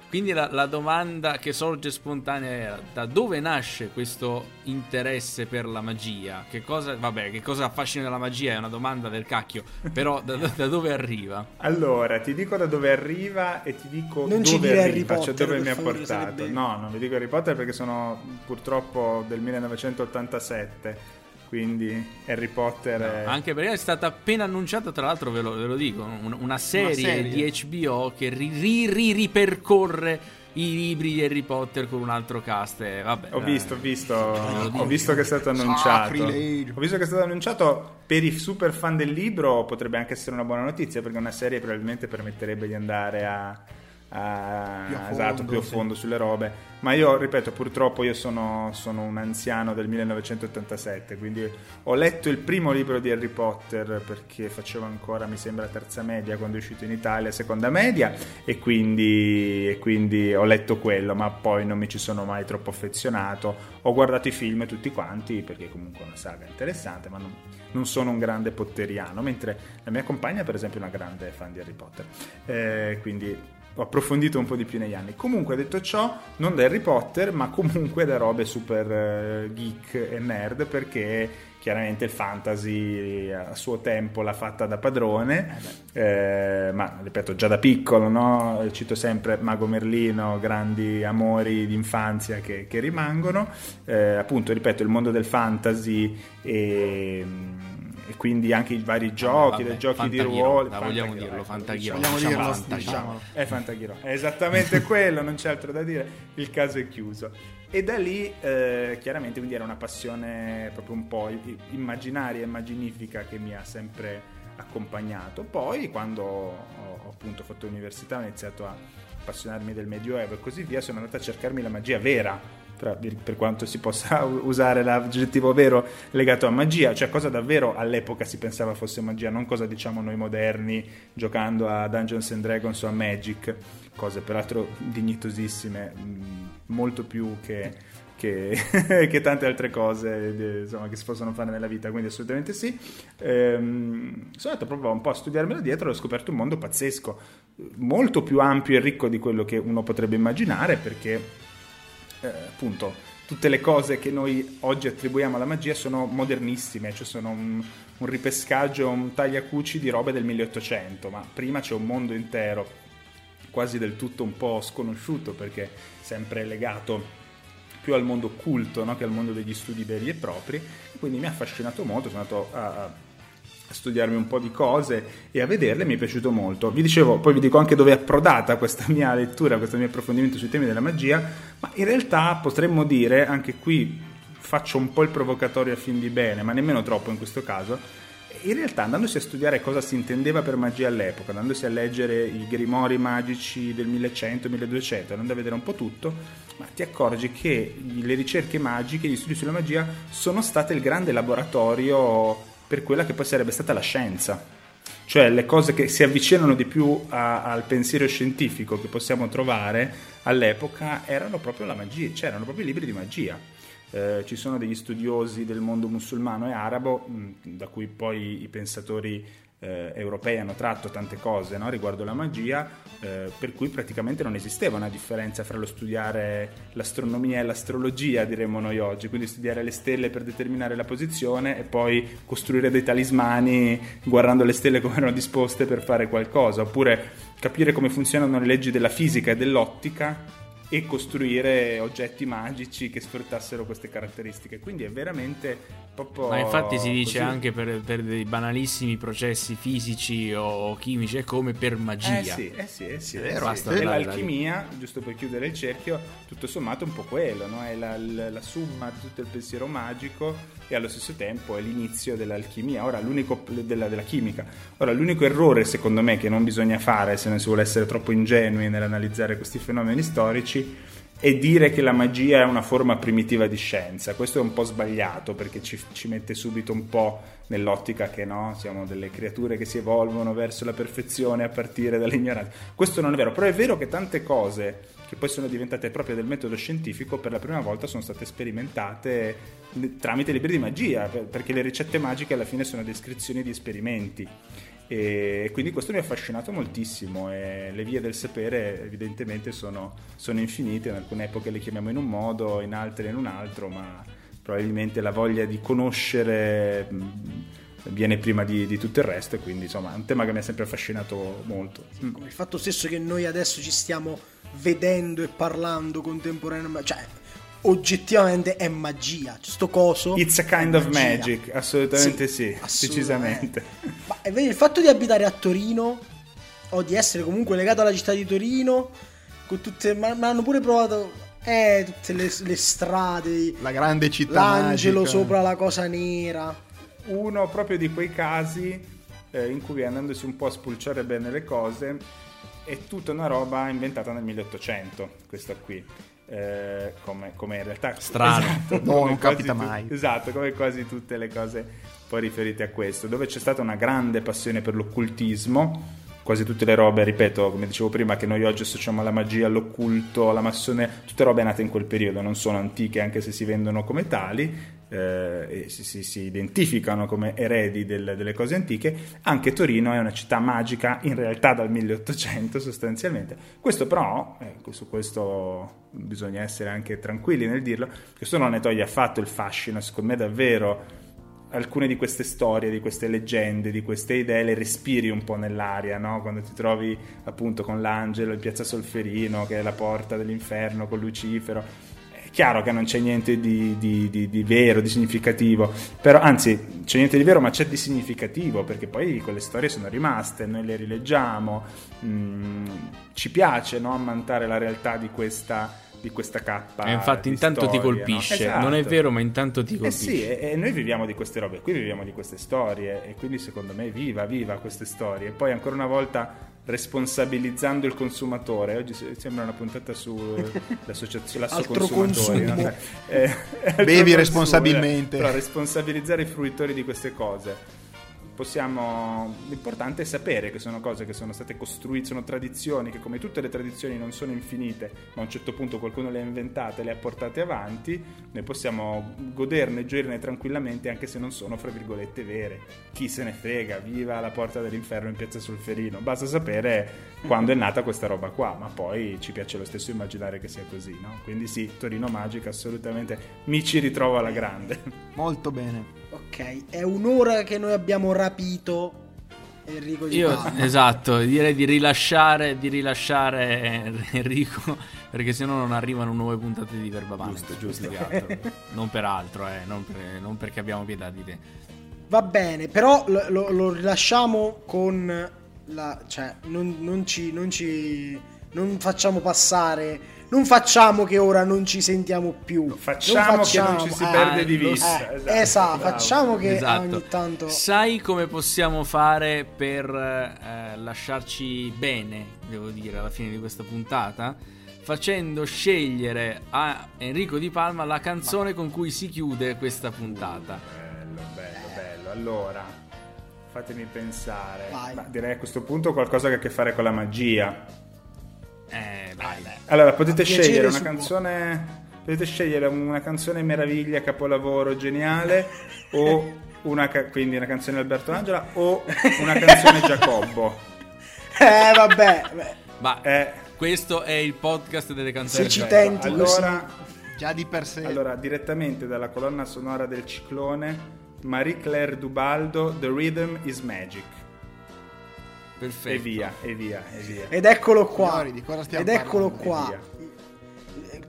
C: quindi la, la domanda che sorge spontanea era da dove nasce questo interesse per la magia? Che cosa, vabbè, che cosa affascina la magia? È una domanda del cacchio, però da, da- dove arriva?
E: Allora, ti dico da dove arriva e ti dico
D: Non ci
E: dove
D: dire Harry
E: arriva, cioè
D: Potter,
E: dove
D: per
E: mi ha portato.
D: sarebbe-
E: No, non vi dico Harry Potter perché sono purtroppo del 1987, quindi Harry Potter è...
C: Anche perché è stata appena annunciata, tra l'altro ve lo, ve lo dico, un- una, serie
B: serie.
C: di HBO che ri, ri- ri- ripercorre i libri di Harry Potter con un altro cast. e vabbè,
E: Ho visto, ho visto, ho visto che è stato annunciato. Ho visto che è stato annunciato per i super fan del libro, potrebbe anche essere una buona notizia perché una serie probabilmente permetterebbe di andare a, a-
B: Più a
E: esatto,
B: fondo,
E: più a
B: sì.
E: fondo sulle robe. Ma io ripeto, purtroppo io sono, sono un anziano del 1987, quindi ho letto il primo libro di Harry Potter perché facevo ancora, mi sembra, terza media quando è uscito in Italia, seconda media, e quindi, e quindi ho letto quello, ma poi non mi ci sono mai troppo affezionato. Ho guardato i film tutti quanti perché comunque è una saga interessante, ma non, non sono un grande potteriano, mentre la mia compagna per esempio è una grande fan di Harry Potter. Eh, quindi ho approfondito un po' di più negli anni. Comunque, detto ciò, non da Harry Potter, ma comunque da robe super eh, geek e nerd, perché chiaramente il fantasy a suo tempo l'ha fatta da padrone, eh, ma ripeto, già da piccolo, no? cito sempre Mago Merlino, grandi amori d'infanzia che, che rimangono. Eh, appunto, ripeto, il mondo del fantasy e. quindi anche i vari giochi,
C: vabbè,
E: dei giochi di ruolo.
C: la vogliamo dirlo, Fantaghiro.
E: diciamo,
B: Vogliamo dirlo,
E: basta,
B: diciamolo.
E: È Fantaghiro, è esattamente quello, non c'è altro da dire, il caso è chiuso. E da lì eh, chiaramente quindi era una passione proprio un po' immaginaria e immaginifica che mi ha sempre accompagnato. Poi quando ho, ho appunto fatto l'università ho iniziato a appassionarmi del Medioevo e così via, sono andato a cercarmi la magia vera, tra- per quanto si possa usare l'aggettivo vero legato a magia, cioè cosa davvero all'epoca si pensava fosse magia, non cosa diciamo noi moderni giocando a Dungeons and Dragons o a Magic, cose peraltro dignitosissime, mh, molto più che, che, che tante altre cose insomma, che si possono fare nella vita, quindi assolutamente sì. Ehm, sono andato proprio un po' a studiarmelo dietro e ho scoperto un mondo pazzesco, molto più ampio e ricco di quello che uno potrebbe immaginare perché eh, appunto tutte le cose che noi oggi attribuiamo alla magia sono modernissime, cioè sono un, un ripescaggio, un tagliacuci di robe del 1800, ma prima c'è un mondo intero, quasi del tutto un po' sconosciuto perché sempre legato più al mondo occulto no? che al mondo degli studi veri e propri, quindi mi ha affascinato molto, sono andato a, a studiarmi un po' di cose e a vederle, mi è piaciuto molto. Vi dicevo, poi vi dico anche dove è approdata questa mia lettura, questo mio approfondimento sui temi della magia, ma in realtà potremmo dire, anche qui faccio un po' il provocatorio a fin di bene, ma nemmeno troppo in questo caso, in realtà andandosi a studiare cosa si intendeva per magia all'epoca, andandosi a leggere i grimori magici del 1100-1200, andando a vedere un po' tutto, ma ti accorgi che le ricerche magiche, gli studi sulla magia sono state il grande laboratorio per quella che poi sarebbe stata la scienza. Cioè le cose che si avvicinano di più a- al pensiero scientifico che possiamo trovare all'epoca erano proprio la magia, cioè erano proprio i libri di magia. Eh, ci sono degli studiosi del mondo musulmano e arabo, mh, da cui poi i pensatori eh, europei hanno tratto tante cose no, riguardo la magia, eh, per cui praticamente non esisteva una differenza fra lo studiare l'astronomia e l'astrologia, diremmo noi oggi, quindi studiare le stelle per determinare la posizione e poi costruire dei talismani guardando le stelle come erano disposte per fare qualcosa, oppure capire come funzionano le leggi della fisica e dell'ottica e costruire oggetti magici che sfruttassero queste caratteristiche. Quindi è veramente proprio.
C: Ma infatti si dice
E: così.
C: anche per, per dei banalissimi processi fisici o chimici è come per magia.
E: Eh sì, eh sì, eh sì.
B: È
E: eh
B: vero,
E: sì.
C: basta
E: E l'alchimia, giusto per chiudere il cerchio, tutto sommato è un po' quello, no? È la, la- la summa di tutto il pensiero magico e allo stesso tempo è l'inizio dell'alchimia. Ora, della, della chimica. Ora, l'unico errore, secondo me, che non bisogna fare se non si vuole essere troppo ingenui nell'analizzare questi fenomeni storici è dire che la magia è una forma primitiva di scienza. Questo è un po' sbagliato perché ci, ci mette subito un po' nell'ottica che no, siamo delle creature che si evolvono verso la perfezione a partire dall'ignoranza. Questo non è vero, però è vero che tante cose che poi sono diventate proprie del metodo scientifico per la prima volta sono state sperimentate tramite libri di magia, per- perché le ricette magiche alla fine sono descrizioni di esperimenti. E quindi questo mi ha affascinato moltissimo e le vie del sapere evidentemente sono, sono infinite, in alcune epoche le chiamiamo in un modo, in altre in un altro, ma probabilmente la voglia di conoscere viene prima di, di tutto il resto e quindi insomma è un tema che mi ha sempre affascinato molto. Mm.
D: Il fatto stesso che noi adesso ci stiamo vedendo e parlando contemporaneamente, cioè oggettivamente è magia. Cioè, sto coso.
E: It's a kind of
D: magia.
E: magic, assolutamente sì,
D: assolutamente.
E: decisamente.
D: Ma e vedi, il fatto di abitare a Torino o di essere comunque legato alla città di Torino, con tutte, ma, ma hanno pure provato eh, tutte le, le strade,
B: La grande città
D: l'angelo
B: magica.
D: sopra la cosa nera.
E: Uno proprio di quei casi eh, in cui andandosi un po' a spulciare bene le cose è tutta una roba inventata nel 1800 questa qui Eh, come, come in realtà
C: Strano.
B: No,
E: come
B: non capita
E: tu-
B: mai.
E: esatto come quasi tutte le cose poi riferite a questo dove c'è stata una grande passione per l'occultismo quasi tutte le robe, ripeto, come dicevo prima, che noi oggi associamo alla magia, all'occulto, alla massone, tutte robe nate in quel periodo, non sono antiche anche se si vendono come tali, eh, si, si- identificano come eredi del- delle cose antiche. Anche Torino è una città magica in realtà dal 1800 sostanzialmente. Questo però, ecco, su questo bisogna essere anche tranquilli nel dirlo, questo non ne toglie affatto il fascino, secondo me davvero alcune di queste storie, di queste leggende, di queste idee le respiri un po' nell'aria, no? Quando ti trovi appunto con l'angelo in piazza Solferino, che è la porta dell'inferno con Lucifero. È chiaro che non c'è niente di, di- di- di vero, di significativo, però anzi c'è niente di vero, ma c'è di significativo, perché poi quelle storie sono rimaste, noi le rileggiamo, mm, ci piace no? ammantare la realtà di questa, di questa cappa.
C: E infatti
E: di
C: intanto ti
E: storie, no?
C: colpisce.
E: Esatto.
C: Non è vero, ma intanto ti
E: Eh
C: colpisce.
E: sì, e, e noi viviamo di queste robe, qui viviamo di queste storie e quindi secondo me viva, viva queste storie. E poi ancora una volta responsabilizzando il consumatore, oggi se- sembra una puntata sull'associazione
D: Altro
E: consumatori.
D: consumo.
E: no? Eh, altro
B: Bevi
E: consumo,
B: responsabilmente.
E: eh. Però responsabilizzare i fruitori di queste cose. Possiamo, l'importante è sapere che sono cose che sono state costruite, sono tradizioni che come tutte le tradizioni non sono infinite, ma a un certo punto qualcuno le ha inventate, le ha portate avanti, noi possiamo goderne gioirne tranquillamente anche se non sono fra virgolette vere. Chi se ne frega, viva la porta dell'inferno in piazza Solferino, basta sapere quando è nata questa roba qua, ma poi ci piace lo stesso immaginare che sia così, no? Quindi sì, Torino Magica assolutamente mi ci ritrovo alla grande.
B: Molto bene.
D: Ok, è un'ora che noi abbiamo rapito Enrico Di
C: Io,
D: Palma.
C: esatto, direi di rilasciare, di rilasciare Enrico perché sennò non arrivano nuove puntate di Verba Mano.
E: Giusto, giusto.
C: Non per altro, eh, non, per- non perché abbiamo pietà di te.
D: Va bene, però lo, lo- lo rilasciamo con la... cioè, non, non ci... Non ci... Non facciamo passare... Non facciamo che ora non ci sentiamo più.
E: Facciamo,
D: Non
E: che non ci si
D: eh,
E: perde di
C: lo
E: vista.
D: eh, esatto,
E: bravo.
D: facciamo che
C: Esatto.
D: ogni tanto...
C: Sai come possiamo fare per eh, lasciarci bene, devo dire, alla fine di questa puntata? Facendo scegliere a Enrico Di Palma la canzone con cui si chiude questa puntata.
E: Bello, bello, bello. Allora, fatemi pensare.
D: Vai.
E: Ma direi a questo punto qualcosa che ha a che fare con la magia.
C: Eh, dai.
E: Allora, potete scegliere una
D: suo.
E: canzone. Potete scegliere una canzone meraviglia, capolavoro, geniale, o una, ca- quindi una canzone di Alberto Angela, o una canzone Giacobbo.
D: Eh, vabbè. beh,
C: Ma
E: Eh,
C: questo è il podcast delle canzoni.
D: Se ci tenti
E: allora,
B: Già di per sé.
E: allora, direttamente dalla colonna sonora del ciclone, Marie-Claire Dubaldo, The Rhythm is Magic.
C: Perfetto.
E: E via, e via, e via.
D: Ed eccolo qua.
B: Signori, di cosa stiamo
D: Ed eccolo
B: parlando?
D: qua.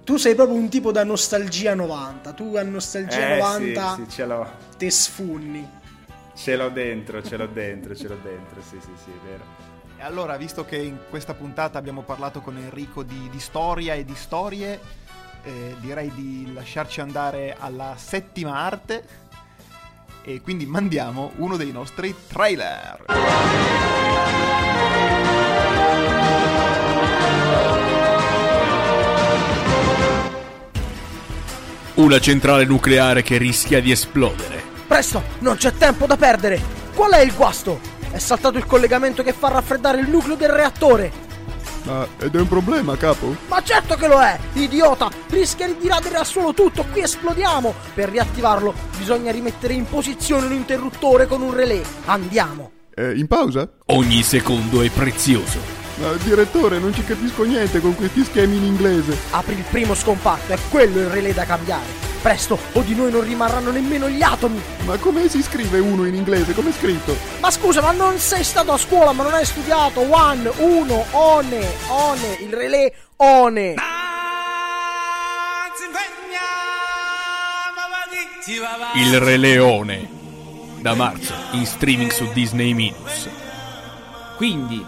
D: Tu sei proprio un tipo da nostalgia 90. Tu a nostalgia
E: Eh,
D: 90
E: sì, sì, ce l'ho.
D: te sfunni.
E: Ce l'ho dentro, ce l'ho dentro, ce l'ho dentro, sì, sì, sì, è vero.
B: E allora, visto che in questa puntata abbiamo parlato con Enrico di, di storia e di storie, eh, direi di lasciarci andare alla settima arte e quindi mandiamo uno dei nostri trailer.
C: Una centrale nucleare che rischia di esplodere.
G: Presto, non c'è tempo da perdere. Qual è il guasto? È saltato il collegamento che fa raffreddare il nucleo del reattore.
H: Ma ed è un problema, capo?
G: Ma certo che lo è, idiota! Rischia di radere al suolo tutto, qui esplodiamo! Per riattivarlo bisogna rimettere in posizione un interruttore con un relè. Andiamo!
H: È in pausa?
C: Ogni secondo è prezioso.
H: Ma direttore, non ci capisco niente con questi schemi in inglese.
G: Apri il primo scompatto, è quello il relè da cambiare. Presto, o di noi non rimarranno nemmeno gli atomi!
H: Ma come si scrive uno in inglese? Come è scritto?
G: Ma scusa, ma non sei stato a scuola, ma non hai studiato? One, uno, one, one, il relè, one!
C: Il Re Leone. Da marzo, in streaming su Disney Minus. Quindi,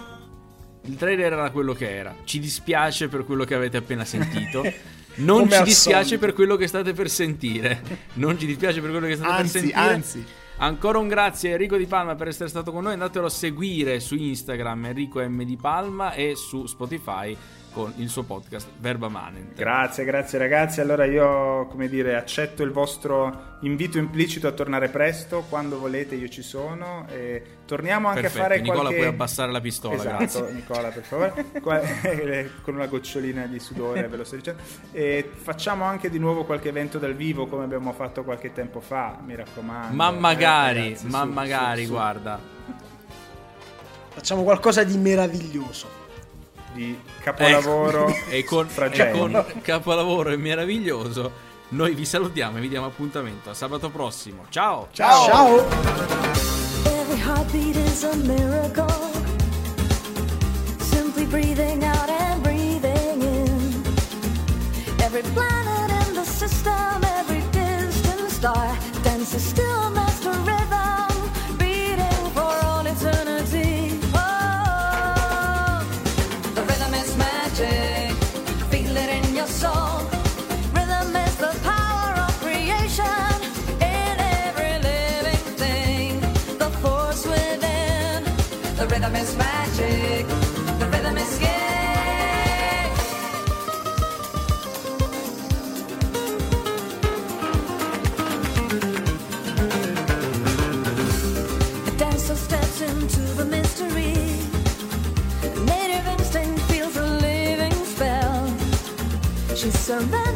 C: il trailer era quello che era. Ci dispiace per quello che avete appena sentito. Non ci dispiace
D: solito.
C: per quello che state per sentire. Non ci dispiace per quello che state
B: Anzi,
C: per sentire.
B: anzi.
C: Ancora un grazie a Enrico Di Palma per essere stato con noi. Andatelo a seguire su Instagram Enrico M Di Palma e su Spotify con il suo podcast Verba Manent.
E: Grazie, grazie ragazzi. Allora io, come dire, accetto il vostro invito implicito a tornare presto, quando volete io ci sono e torniamo anche
C: Perfetto,
E: a fare
C: Nicola
E: qualche...
C: puoi abbassare la pistola,
E: Esatto,
C: grazie.
E: Nicola, per favore. Qua- con una gocciolina di sudore, ve lo sto dicendo. E facciamo anche di nuovo qualche evento dal vivo come abbiamo fatto qualche tempo fa, mi raccomando.
C: Ma
E: Eh,
C: magari,
E: ragazzi,
C: ma
E: su,
C: magari,
E: su, su.
C: guarda.
D: Facciamo qualcosa di meraviglioso.
E: Di capolavoro
C: e con, e con capolavoro e meraviglioso noi vi salutiamo e vi diamo appuntamento a sabato prossimo ciao
D: Ciao. Ciao.
I: Breathing out and breathing in. Every planet in the system, every distant star dances still master rhythm, surrender.